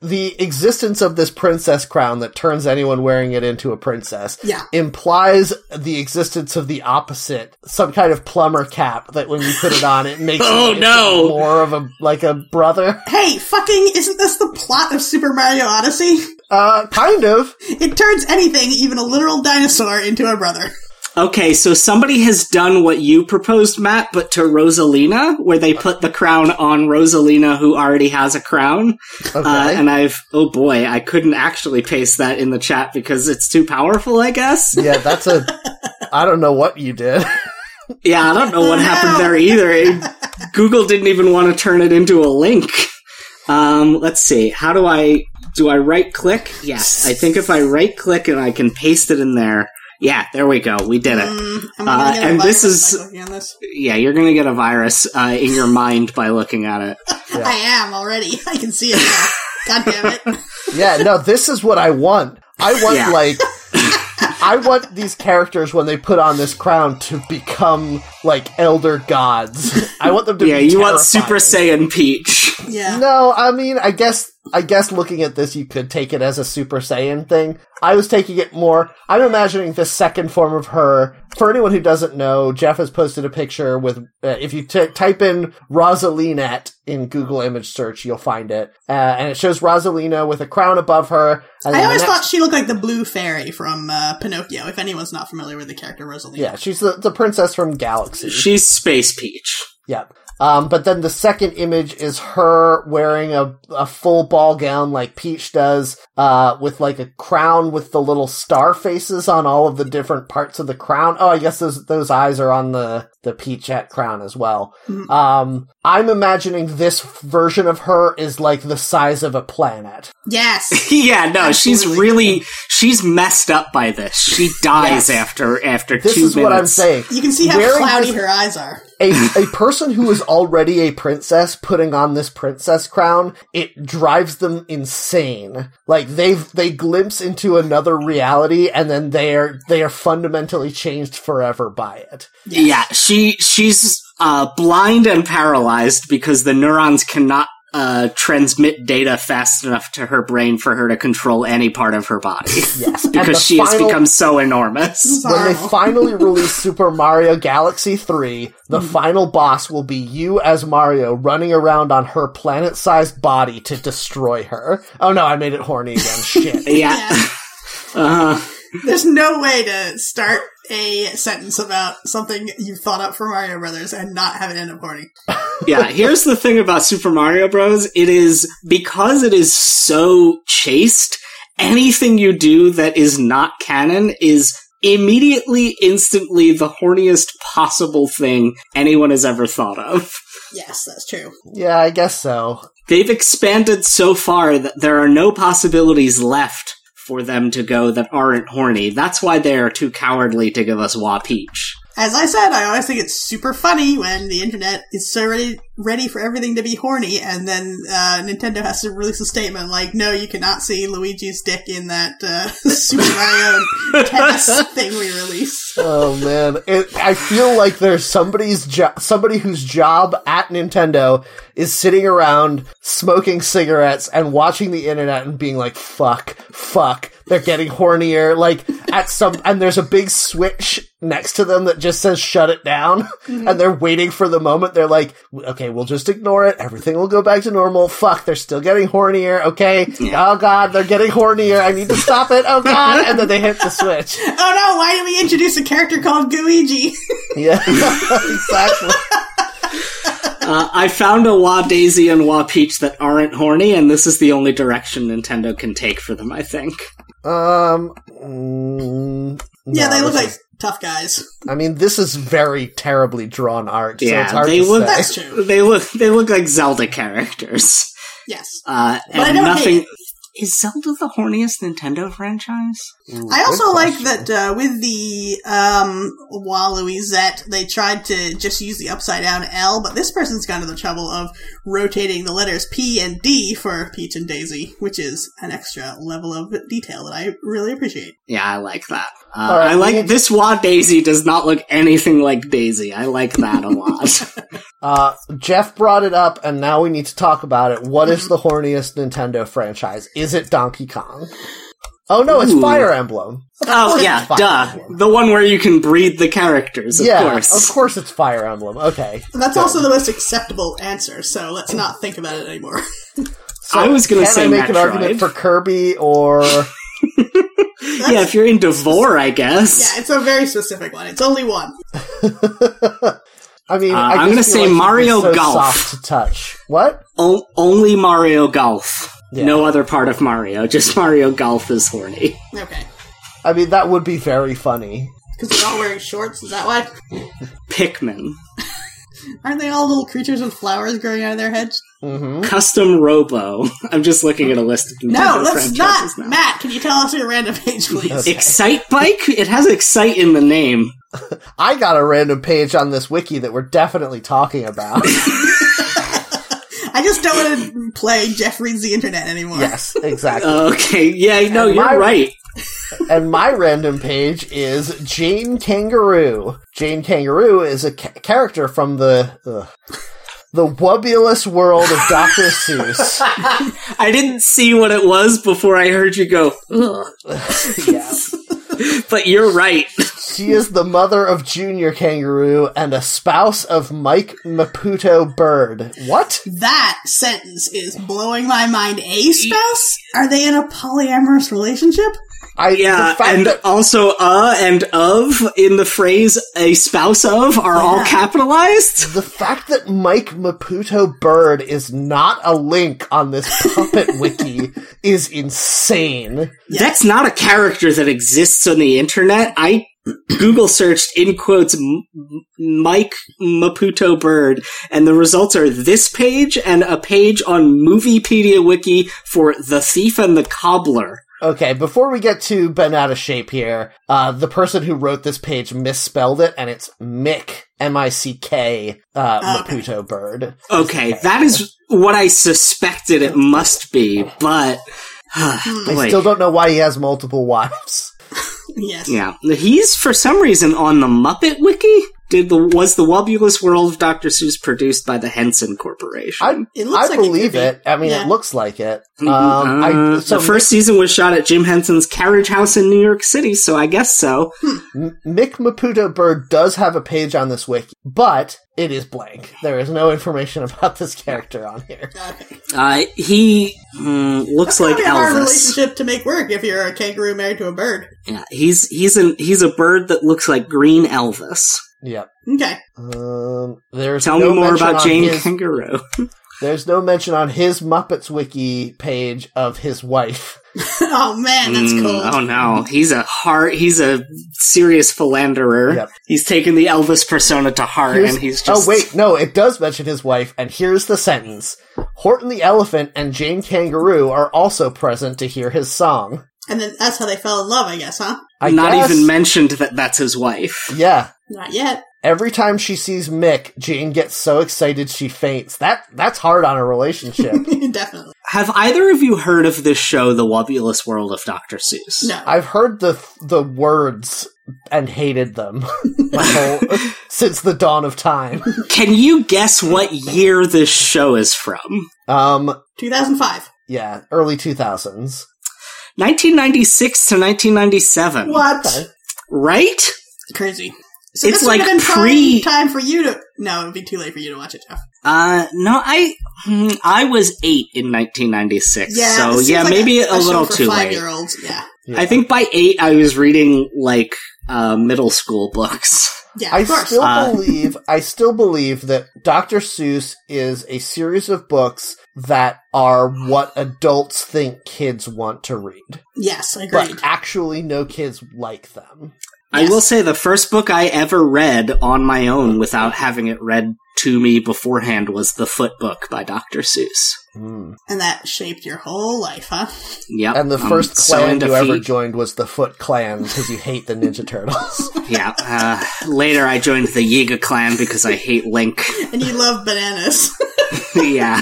the existence of this princess crown that turns anyone wearing it into a princess Yeah. implies the existence of the opposite, some kind of plumber cap that when you put it on, it makes Oh, you into no. more of a like a brother. Hey, fucking, isn't this the plot of Super Mario Odyssey? Uh, kind of. It turns anything, even a literal dinosaur, into a brother. Okay, so somebody has done what you proposed, Matt, but to Rosalina, where they put the crown on Rosalina, who already has a crown. Okay. Uh, and I've, oh boy, I couldn't actually paste that in the chat because it's too powerful, I guess. yeah, that's a. I don't know what you did. Yeah, I don't know what happened there either. It- Google didn't even want to turn it into a link. Um, let's see. How do I, do I right click? Yes. I think if I right click and I can paste it in there. Yeah, there we go. We did it. Mm, Uh, gonna get a and this is- by looking on this. Yeah, you're gonna get a virus uh, in your mind by looking at it. Yeah. I am already. I can see it now. God damn it. Yeah, no, this is what I want. I want Yeah. like I want these characters when they put on this crown to become like elder gods. I want them to Yeah, be you want Super. Saiyan Peach. Yeah. No, I mean, I guess I guess looking at this you could take it as a Super Saiyan thing. I was taking it more I'm imagining the second form of her. For anyone who doesn't know, Jeff has posted a picture with uh, if you t- type in Rosalinette in Google image search, you'll find it. Uh, and it shows Rosalina with a crown above her. And I always next- thought she looked like the blue fairy from uh, Pinocchio, if anyone's not familiar with the character Rosalina. Yeah, she's the, the princess from Galaxy. She's Space Peach. Yep. Um, but then the second image is her wearing a, a full ball gown like Peach does, uh, with like a crown with the little star faces on all of the different parts of the crown. Oh, I guess those, those eyes are on the, the Peachette crown as well. Mhm. Um, I'm imagining this version of her is like the size of a planet. Yes. yeah, no, she's really she's messed up by this. She dies Yes. after after This two is minutes. what I'm saying. You can see how Wearing cloudy this- her eyes are. a, a person who is already a princess putting on this princess crown, it drives them insane. Like they they glimpse into another reality and then they are they are fundamentally changed forever by it. Yeah, she she's uh, blind and paralyzed because the neurons cannot uh, transmit data fast enough to her brain for her to control any part of her body. Yes, because she has become so enormous. When they finally release Super Mario Galaxy 3, the final boss will be you as Mario running around on her planet-sized body to destroy her. Oh no, I made it horny again. Shit. Yeah. Yeah. Uh, There's no way to start a sentence about something you thought up for Mario Brothers and not have it end up horny. yeah, here's the thing about Super Mario Bros. It is because it is so chaste, anything you do that is not canon is immediately, instantly the horniest possible thing anyone has ever thought of. Yes, that's true. Yeah, I guess so. They've expanded so far that there are no possibilities left for them to go that aren't horny. That's why they are too cowardly to give us Wa Peach. As I said, I always think it's super funny when the internet is so ready, ready for everything to be horny, and then uh, Nintendo has to release a statement like, "No, you cannot see Luigi's dick in that uh, Super Mario tennis thing we release." Oh man, it, I feel like there's somebody's jo- somebody whose job at Nintendo is sitting around smoking cigarettes and watching the internet and being like, "Fuck, fuck." They're getting hornier. Like at some, and there's a big switch next to them that just says "shut it down," and they're waiting for the moment. They're like, "Okay, we'll just ignore it. Everything will go back to normal." Fuck, they're still getting hornier. Okay, Yeah. oh god, they're getting hornier. I need to stop it. Oh god, and then they hit the switch. Oh no! Why did we introduce a character called Gooigi? Yeah, exactly. Uh, I found a Wa Daisy and Wa Peach that aren't horny, and this is the only direction Nintendo can take for them, I think. Um. mm, yeah, no, they look like is- tough guys. I mean, this is very terribly drawn art. so it's Yeah, hard they to look say. That's true. they look they look like Zelda characters. Yes. Uh, But I and don't nothing hate is Zelda the horniest Nintendo franchise? Ooh, I good also like that uh, with the um, Waluigette, they tried to just use the upside down L, but this person's gone to the trouble of rotating the letters P and D for Peach and Daisy, which is an extra level of detail that I really appreciate. Yeah, I like that. Uh, All right, I like we- this Wa Daisy does not look anything like Daisy. I like that a lot. Uh, Jeff brought it up, and now we need to talk about it. What is the horniest Nintendo franchise? Is it Donkey Kong? Oh no, it's Ooh. Fire Emblem. oh yeah, Fire duh. Emblem. The one where you can breed the characters, of yeah, course. of course it's Fire Emblem. Okay. That's also the most acceptable answer, so let's not think about it anymore. So I was gonna say I make an argument for Kirby or yeah, if you're into vore, I guess. yeah, it's a very specific one. It's only one. I mean, Uh, I I'm gonna say like Mario so Golf. Soft to touch. What? O- only Mario Golf. Yeah. No other part of Mario. Just Mario Golf is horny. Okay. I mean, that would be very funny. Because they're all wearing shorts, is that why? Pikmin. Aren't they all little creatures with flowers growing out of their heads? hmm Custom Robo. I'm just looking at a list of No, Nintendo let's not! now. Matt, can you tell us your random page, please? Okay. Excite Bike? It has Excite in the name. I got a random page on this wiki that we're definitely talking about. I just don't want to play Jeff Reads the Internet anymore. yes, exactly. Okay, yeah, no, And you're my- right. And my random page is Jane Kangaroo. Jane Kangaroo is a ca- character from the ugh, the wubbulous world of Dr. Seuss. I didn't see what it was before I heard you go, yeah. but you're right. She is the mother of Junior Kangaroo and a spouse of Mike Maputo Bird. What? That sentence is blowing my mind. A spouse? Are they in a polyamorous relationship? I Yeah, and that- also uh and of in the phrase a spouse of are all capitalized. The fact that Mike Maputo Bird is not a link on this puppet wiki is insane. That's not a character that exists on the internet. I Google searched in quotes M- Mike Maputo Bird, and the results are this page and a page on Moviepedia Wiki for The Thief and the Cobbler. Okay, before we get to bent out of shape here, uh, the person who wrote this page misspelled it, and it's Mick, M-I-C-K, uh, okay. Maputo Bird. Okay, that is what I suspected it must be, but Hmm. I still don't know why he has multiple wives. Yes. Yeah, he's for some reason on the Muppet Wiki. Did the was the Wubbulous World of Dr. Seuss produced by the Henson Corporation? I, It looks I like believe could it. I mean, Yeah. it looks like it. Um, Uh, I, so the first season was shot at Jim Henson's Carriage House in New York City, so I guess so. M- Mick Maputo Bird does have a page on this wiki, but it is blank. There is no information about this character on here. Okay. Uh, he mm, looks That's like probably a hard Elvis. relationship to make work if you're a kangaroo married to a bird. Yeah, he's he's an he's a bird that looks like Green Elvis. Yep. Okay. Um, there's Tell no me more about Jane his- Kangaroo. There's no mention on his Muppets wiki page of his wife. oh man, that's Mm, cool. Oh no, he's a heart. He's a serious philanderer. Yep. He's taken the Elvis persona to heart, Here's- and he's just Oh wait, no, it does mention his wife, and here's the sentence. Horton the elephant and Jane Kangaroo are also present to hear his song. And then that's how they fell in love, I guess, huh? I not guess- even mentioned that that's his wife. Yeah. Not yet. Every time she sees Mick, Jane gets so excited she faints. That that's hard on a relationship. Definitely. Have either of you heard of this show, The Wubbulous World of Dr. Seuss? No. I've heard the the words and hated them my whole, since the dawn of time. Can you guess what year this show is from? Um, 2005. yeah, early two thousands. 1996 to 1997. What? Right? Crazy. So It's this would like have been pre- time for you to. No, it would be too late for you to watch it, Jeff. Uh, no, I, hmm, I was eight in 1996. Yeah. so this seems yeah, like maybe a, show little for too late. Five-year-olds. Yeah. Yeah. I think by eight I was reading like, uh, middle school books. Yeah. I course. still Uh, believe I still believe that Dr. Seuss is a series of books that are what adults think kids want to read. yes, agreed. But actually no kids like them. I will say the first book I ever read on my own without having it read to me beforehand was The Foot Book by Dr. Seuss. Hmm. and that shaped your whole life, huh? Yep. And the I'm first so clan into you ever joined was the Foot Clan because you hate the Ninja Turtles. Yeah. Uh, later I joined the Yiga clan because I hate Link. And you love bananas. yeah.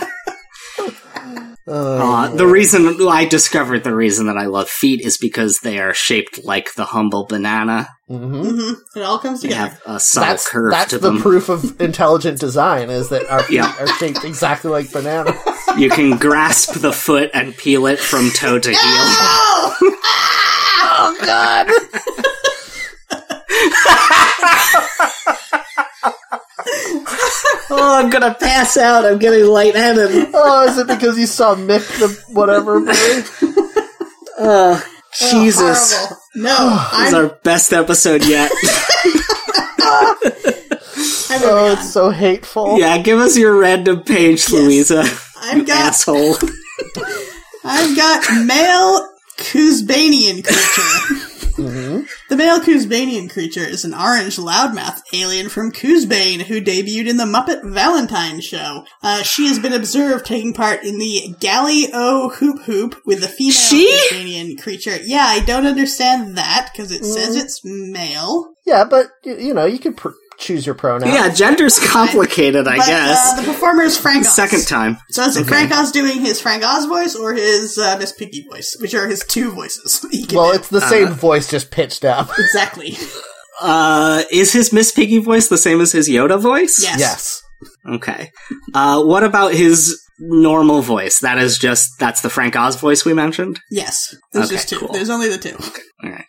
Oh, Uh, the reason I discovered the reason that I love feet is because they are shaped like the humble banana. hmm hmm It all comes They together. have a subtle That's curve that's to the them. proof of intelligent design is that our feet Yeah. are shaped exactly like bananas. you can grasp the foot and peel it from toe to heel. Oh! oh God! oh, I'm gonna pass out. I'm getting lightheaded. Oh, is it because you saw Mick the whatever movie? Oh, Jesus. Oh, horrible. No, This is our best episode yet. I'm Oh, it's so hateful. yeah, give us your random page, Louisa. I've got Asshole. I've got male Koozebanian creature. The male Koozebanian creature is an orange loudmouth alien from Koozebane who debuted in the Muppet Valentine show. Uh, she has been observed taking part in the Galley O Hoop Hoop with the female She? Koozebanian creature. Yeah, I don't understand that because it says Mm. it's male. Yeah, but you know you can pr- choose your pronouns. Yeah, gender's complicated, I but, guess. Uh, the performer is Frank Oz. Second time. So is it Okay. Frank Oz doing his Frank Oz voice or his uh, Miss Piggy voice, which are his two voices? Well, do. it's the Uh, same voice, just pitched up. exactly. Uh, is his Miss Piggy voice the same as his Yoda voice? Yes. Yes. Okay. Uh, what about his normal voice? That is just, that's the Frank Oz voice we mentioned? Yes. There's Okay, just two. cool. There's only the two. Alright.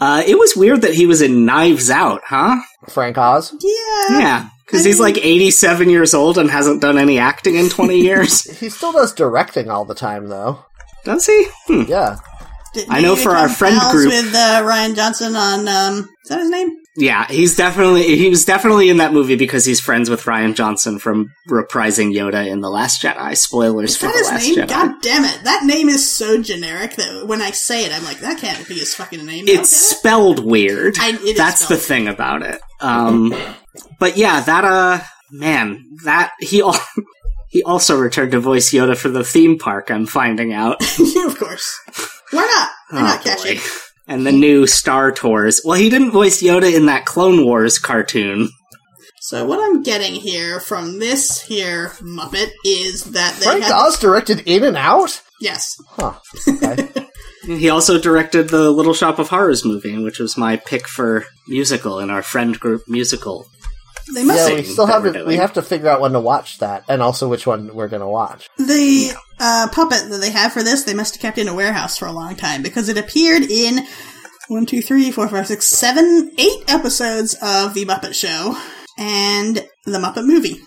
Uh, it was weird that he was in Knives Out, huh? Frank Oz. Yeah. Yeah. Cause I he's like 87 years old and hasn't done any acting in 20 years. He still does directing all the time, though. Does he? Hmm. Yeah. Didn't I know for our become friend group- with uh, Rian Johnson on um, is that his name? Yeah, he's definitely, he was definitely in that movie because he's friends with Rian Johnson from reprising Yoda in The Last Jedi. Spoilers Is for that The his Last name? Jedi. God damn it! That name is so generic that when I say it, I'm like, that can't be his fucking name. it's spelled weird. I- it is That's the spelled thing about it. Um, but yeah, that uh, man, that he al- he also returned to voice Yoda for the theme park. I'm finding out. of course. Why not? Why not Oh, catchy? boy. And the new Star Tours. Well, he didn't voice Yoda in that Clone Wars cartoon. So what I'm getting here from this here Muppet is that they Frank had Oz directed In and Out. yes. Huh. Okay. He also directed the Little Shop of Horrors movie, which was my pick for musical in our friend group musical. They must yeah, we still have we're to. We have to figure out when to watch that, and also which one we're going to watch. The uh, puppet that they have for this, they must have kept in a warehouse for a long time because it appeared in one, two, three, four, five, six, seven, eight episodes of The Muppet Show and The Muppet Movie.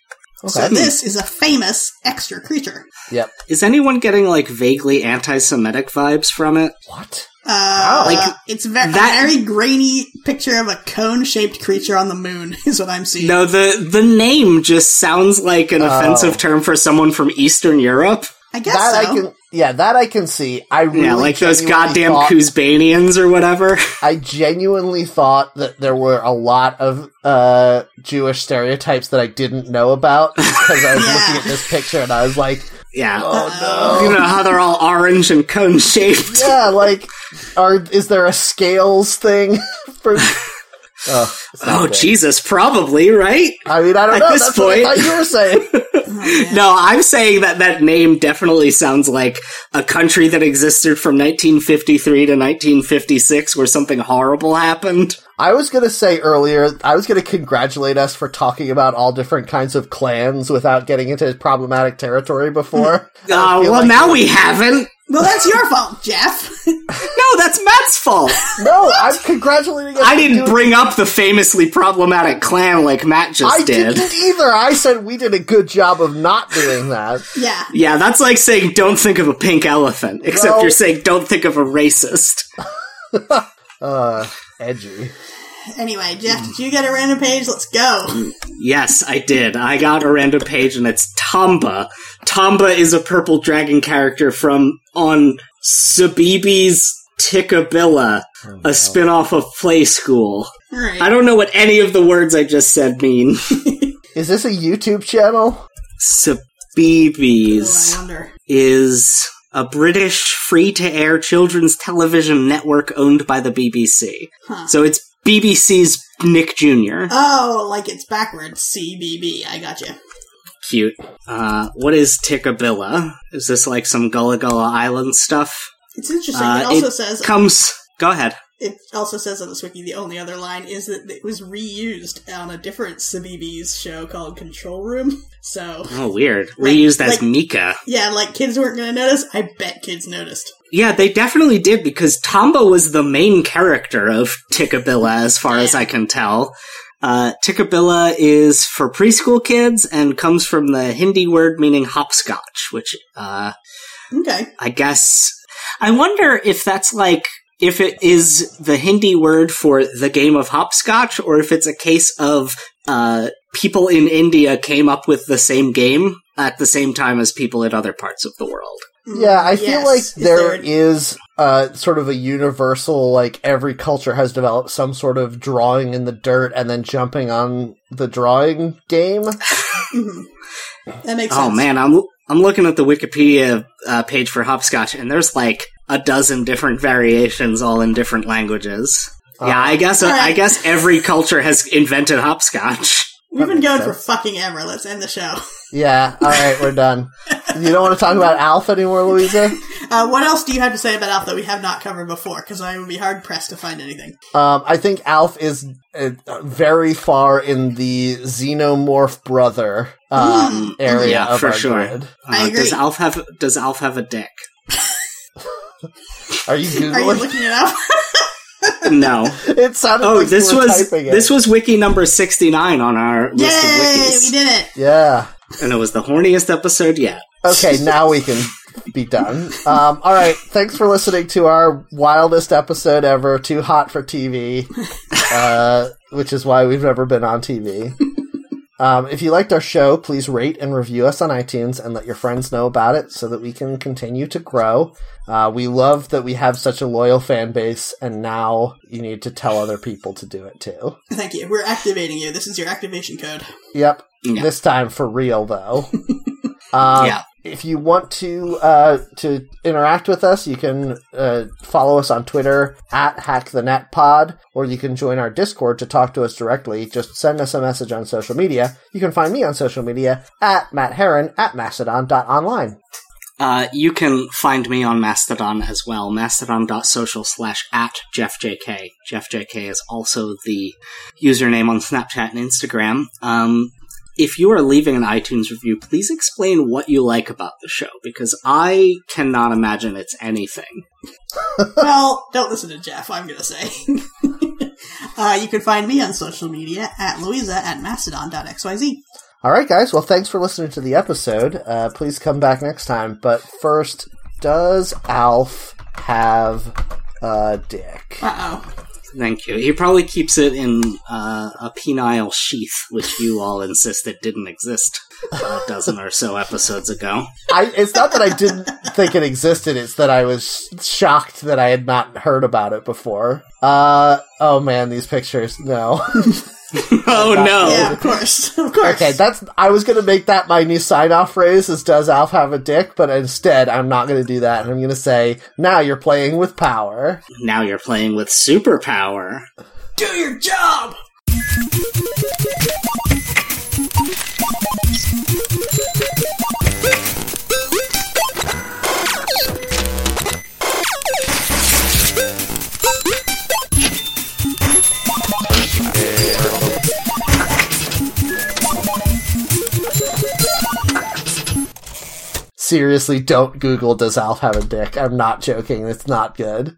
So this is a famous extra creature. Yep. Is anyone getting like vaguely anti-Semitic vibes from it? What? Uh, Like, it's ve- that- a very grainy picture of a cone-shaped creature on the moon is what I'm seeing. No, the the name just sounds like an Oh. offensive term for someone from Eastern Europe. I guess that so. I can. Yeah, that I can see. I really yeah, like those goddamn thought- Koozebanians or whatever. I genuinely thought that there were a lot of uh, Jewish stereotypes that I didn't know about because I was Yeah. looking at this picture and I was like, Yeah. "Oh uh, no. You know how they're all orange and cone shaped. Yeah, like, are is there a scales thing for? Oh, Oh good. Jesus, probably right. I mean, I don't At know. this That's what I point- thought you were saying. No, I'm saying that that name definitely sounds like a country that existed from 1953 to 1956, where something horrible happened. I was gonna say earlier, I was gonna congratulate us for talking about all different kinds of clans without getting into problematic territory before. I Uh, well, like- now we haven't. Well, that's your fault, Jeff. No, that's Matt's fault. No, I'm congratulating us. I didn't doing- bring up the famously problematic clan like Matt just I did. didn't either. I said we did a good job of not doing that. yeah. Yeah, that's like saying don't think of a pink elephant, except Well- you're saying don't think of a racist. Uh, edgy. Anyway, Jeff, did you get a random page? Let's go. Yes, I did. I got a random page and it's Tamba. Tamba is a purple dragon character from on CBeebies' Tikkabilla, oh, a spin-off of Play School. All right. I don't know what any of the words I just said mean. Is this a YouTube channel? CBeebies. Oh, is a British free to air children's television network owned by the BBC. Huh. So it's BBC's Nick Jr. Oh, like it's backwards. CBB. I got you. cute. Uh, what is Tikkabilla? Is this like some Gullah Gullah Island stuff? It's interesting. Uh, it also it says Comes. Go ahead. it also says on this wiki the only other line is that it was reused on a different CBeebies show called Control Room. So Oh, weird. Like- Reused as like- Mika. yeah, like kids weren't gonna notice. I bet kids noticed. Yeah, they definitely did because Tombo was the main character of Tikkabilla, as far as I can tell. Uh, Tikkabilla is for preschool kids and comes from the Hindi word meaning hopscotch, which, uh, Okay. I guess, I wonder if that's like, if it is the Hindi word for the game of hopscotch, or if it's a case of, uh, people in India came up with the same game at the same time as people in other parts of the world. Yeah, I feel like there is, there an- is uh, sort of a universal, like every culture has developed some sort of drawing in the dirt and then jumping on the drawing game. That makes Oh sense. man, I'm I'm looking at the Wikipedia uh, page for hopscotch, and there's like a dozen different variations, all in different languages. yeah, I guess I guess every culture has invented hopscotch. We've been makes going for fucking ever. Let's end the show. Yeah, alright, we're done. You don't want to talk about Alf anymore, Louisa? Uh, what else do you have to say about Alf that we have not covered before? Because I would be hard pressed to find anything. Um, I think Alf is uh, very far in the xenomorph brother uh, area Yeah, of for our sure. grid. I Uh, agree. does Alf have Does Alf have a dick? Are you Are you looking it up? No. it sounded Oh, like this was it. this was wiki number sixty nine on our list of wikis, We did it. yeah. and it was the horniest episode yet. Okay, now we can be done. Um, all right, thanks for listening to our wildest episode ever, Too Hot for TV, uh, which is why we've never been on TV. Um, if you liked our show, please rate and review us on iTunes and let your friends know about it so that we can continue to grow. Uh, we love that we have such a loyal fan base, and now you need to tell other people to do it too. Thank you. We're activating you. This is your activation code. Yep. Yeah. This time for real, though. um, Yeah. If you want to uh, to interact with us, you can uh, follow us on Twitter at HackTheNetPod, or you can join our Discord to talk to us directly. Just send us a message on social media. You can find me on social media at Matt Heron at Mastodon.online. Uh, you can find me on Mastodon as well, mastodon.social slash at JeffJK. JeffJK is also the username on Snapchat and Instagram. Um, if you are leaving an iTunes review, please explain what you like about the show, because I cannot imagine it's anything. well, don't listen to Jeff, I'm gonna say. uh, you can find me on social media at Louisa at mastodon.xyz. All right, guys. Well, thanks for listening to the episode. Uh, please come back next time. But first, does Alf have a dick? Uh oh. Thank you. He probably keeps it in uh, a penile sheath, which you all insisted didn't exist a dozen or so episodes ago. I, it's not that I didn't think it existed, it's that I was shocked that I had not heard about it before. Uh, oh man, these pictures, no. oh no! Yeah, of course. Of course. okay, that's, I was gonna make that my new sign off phrase is does Alf have a dick, but instead I'm not gonna do that, I'm gonna say, now you're playing with power. Now you're playing with superpower. Do your job! Seriously, don't Google does Alf have a dick. I'm not joking, it's not good.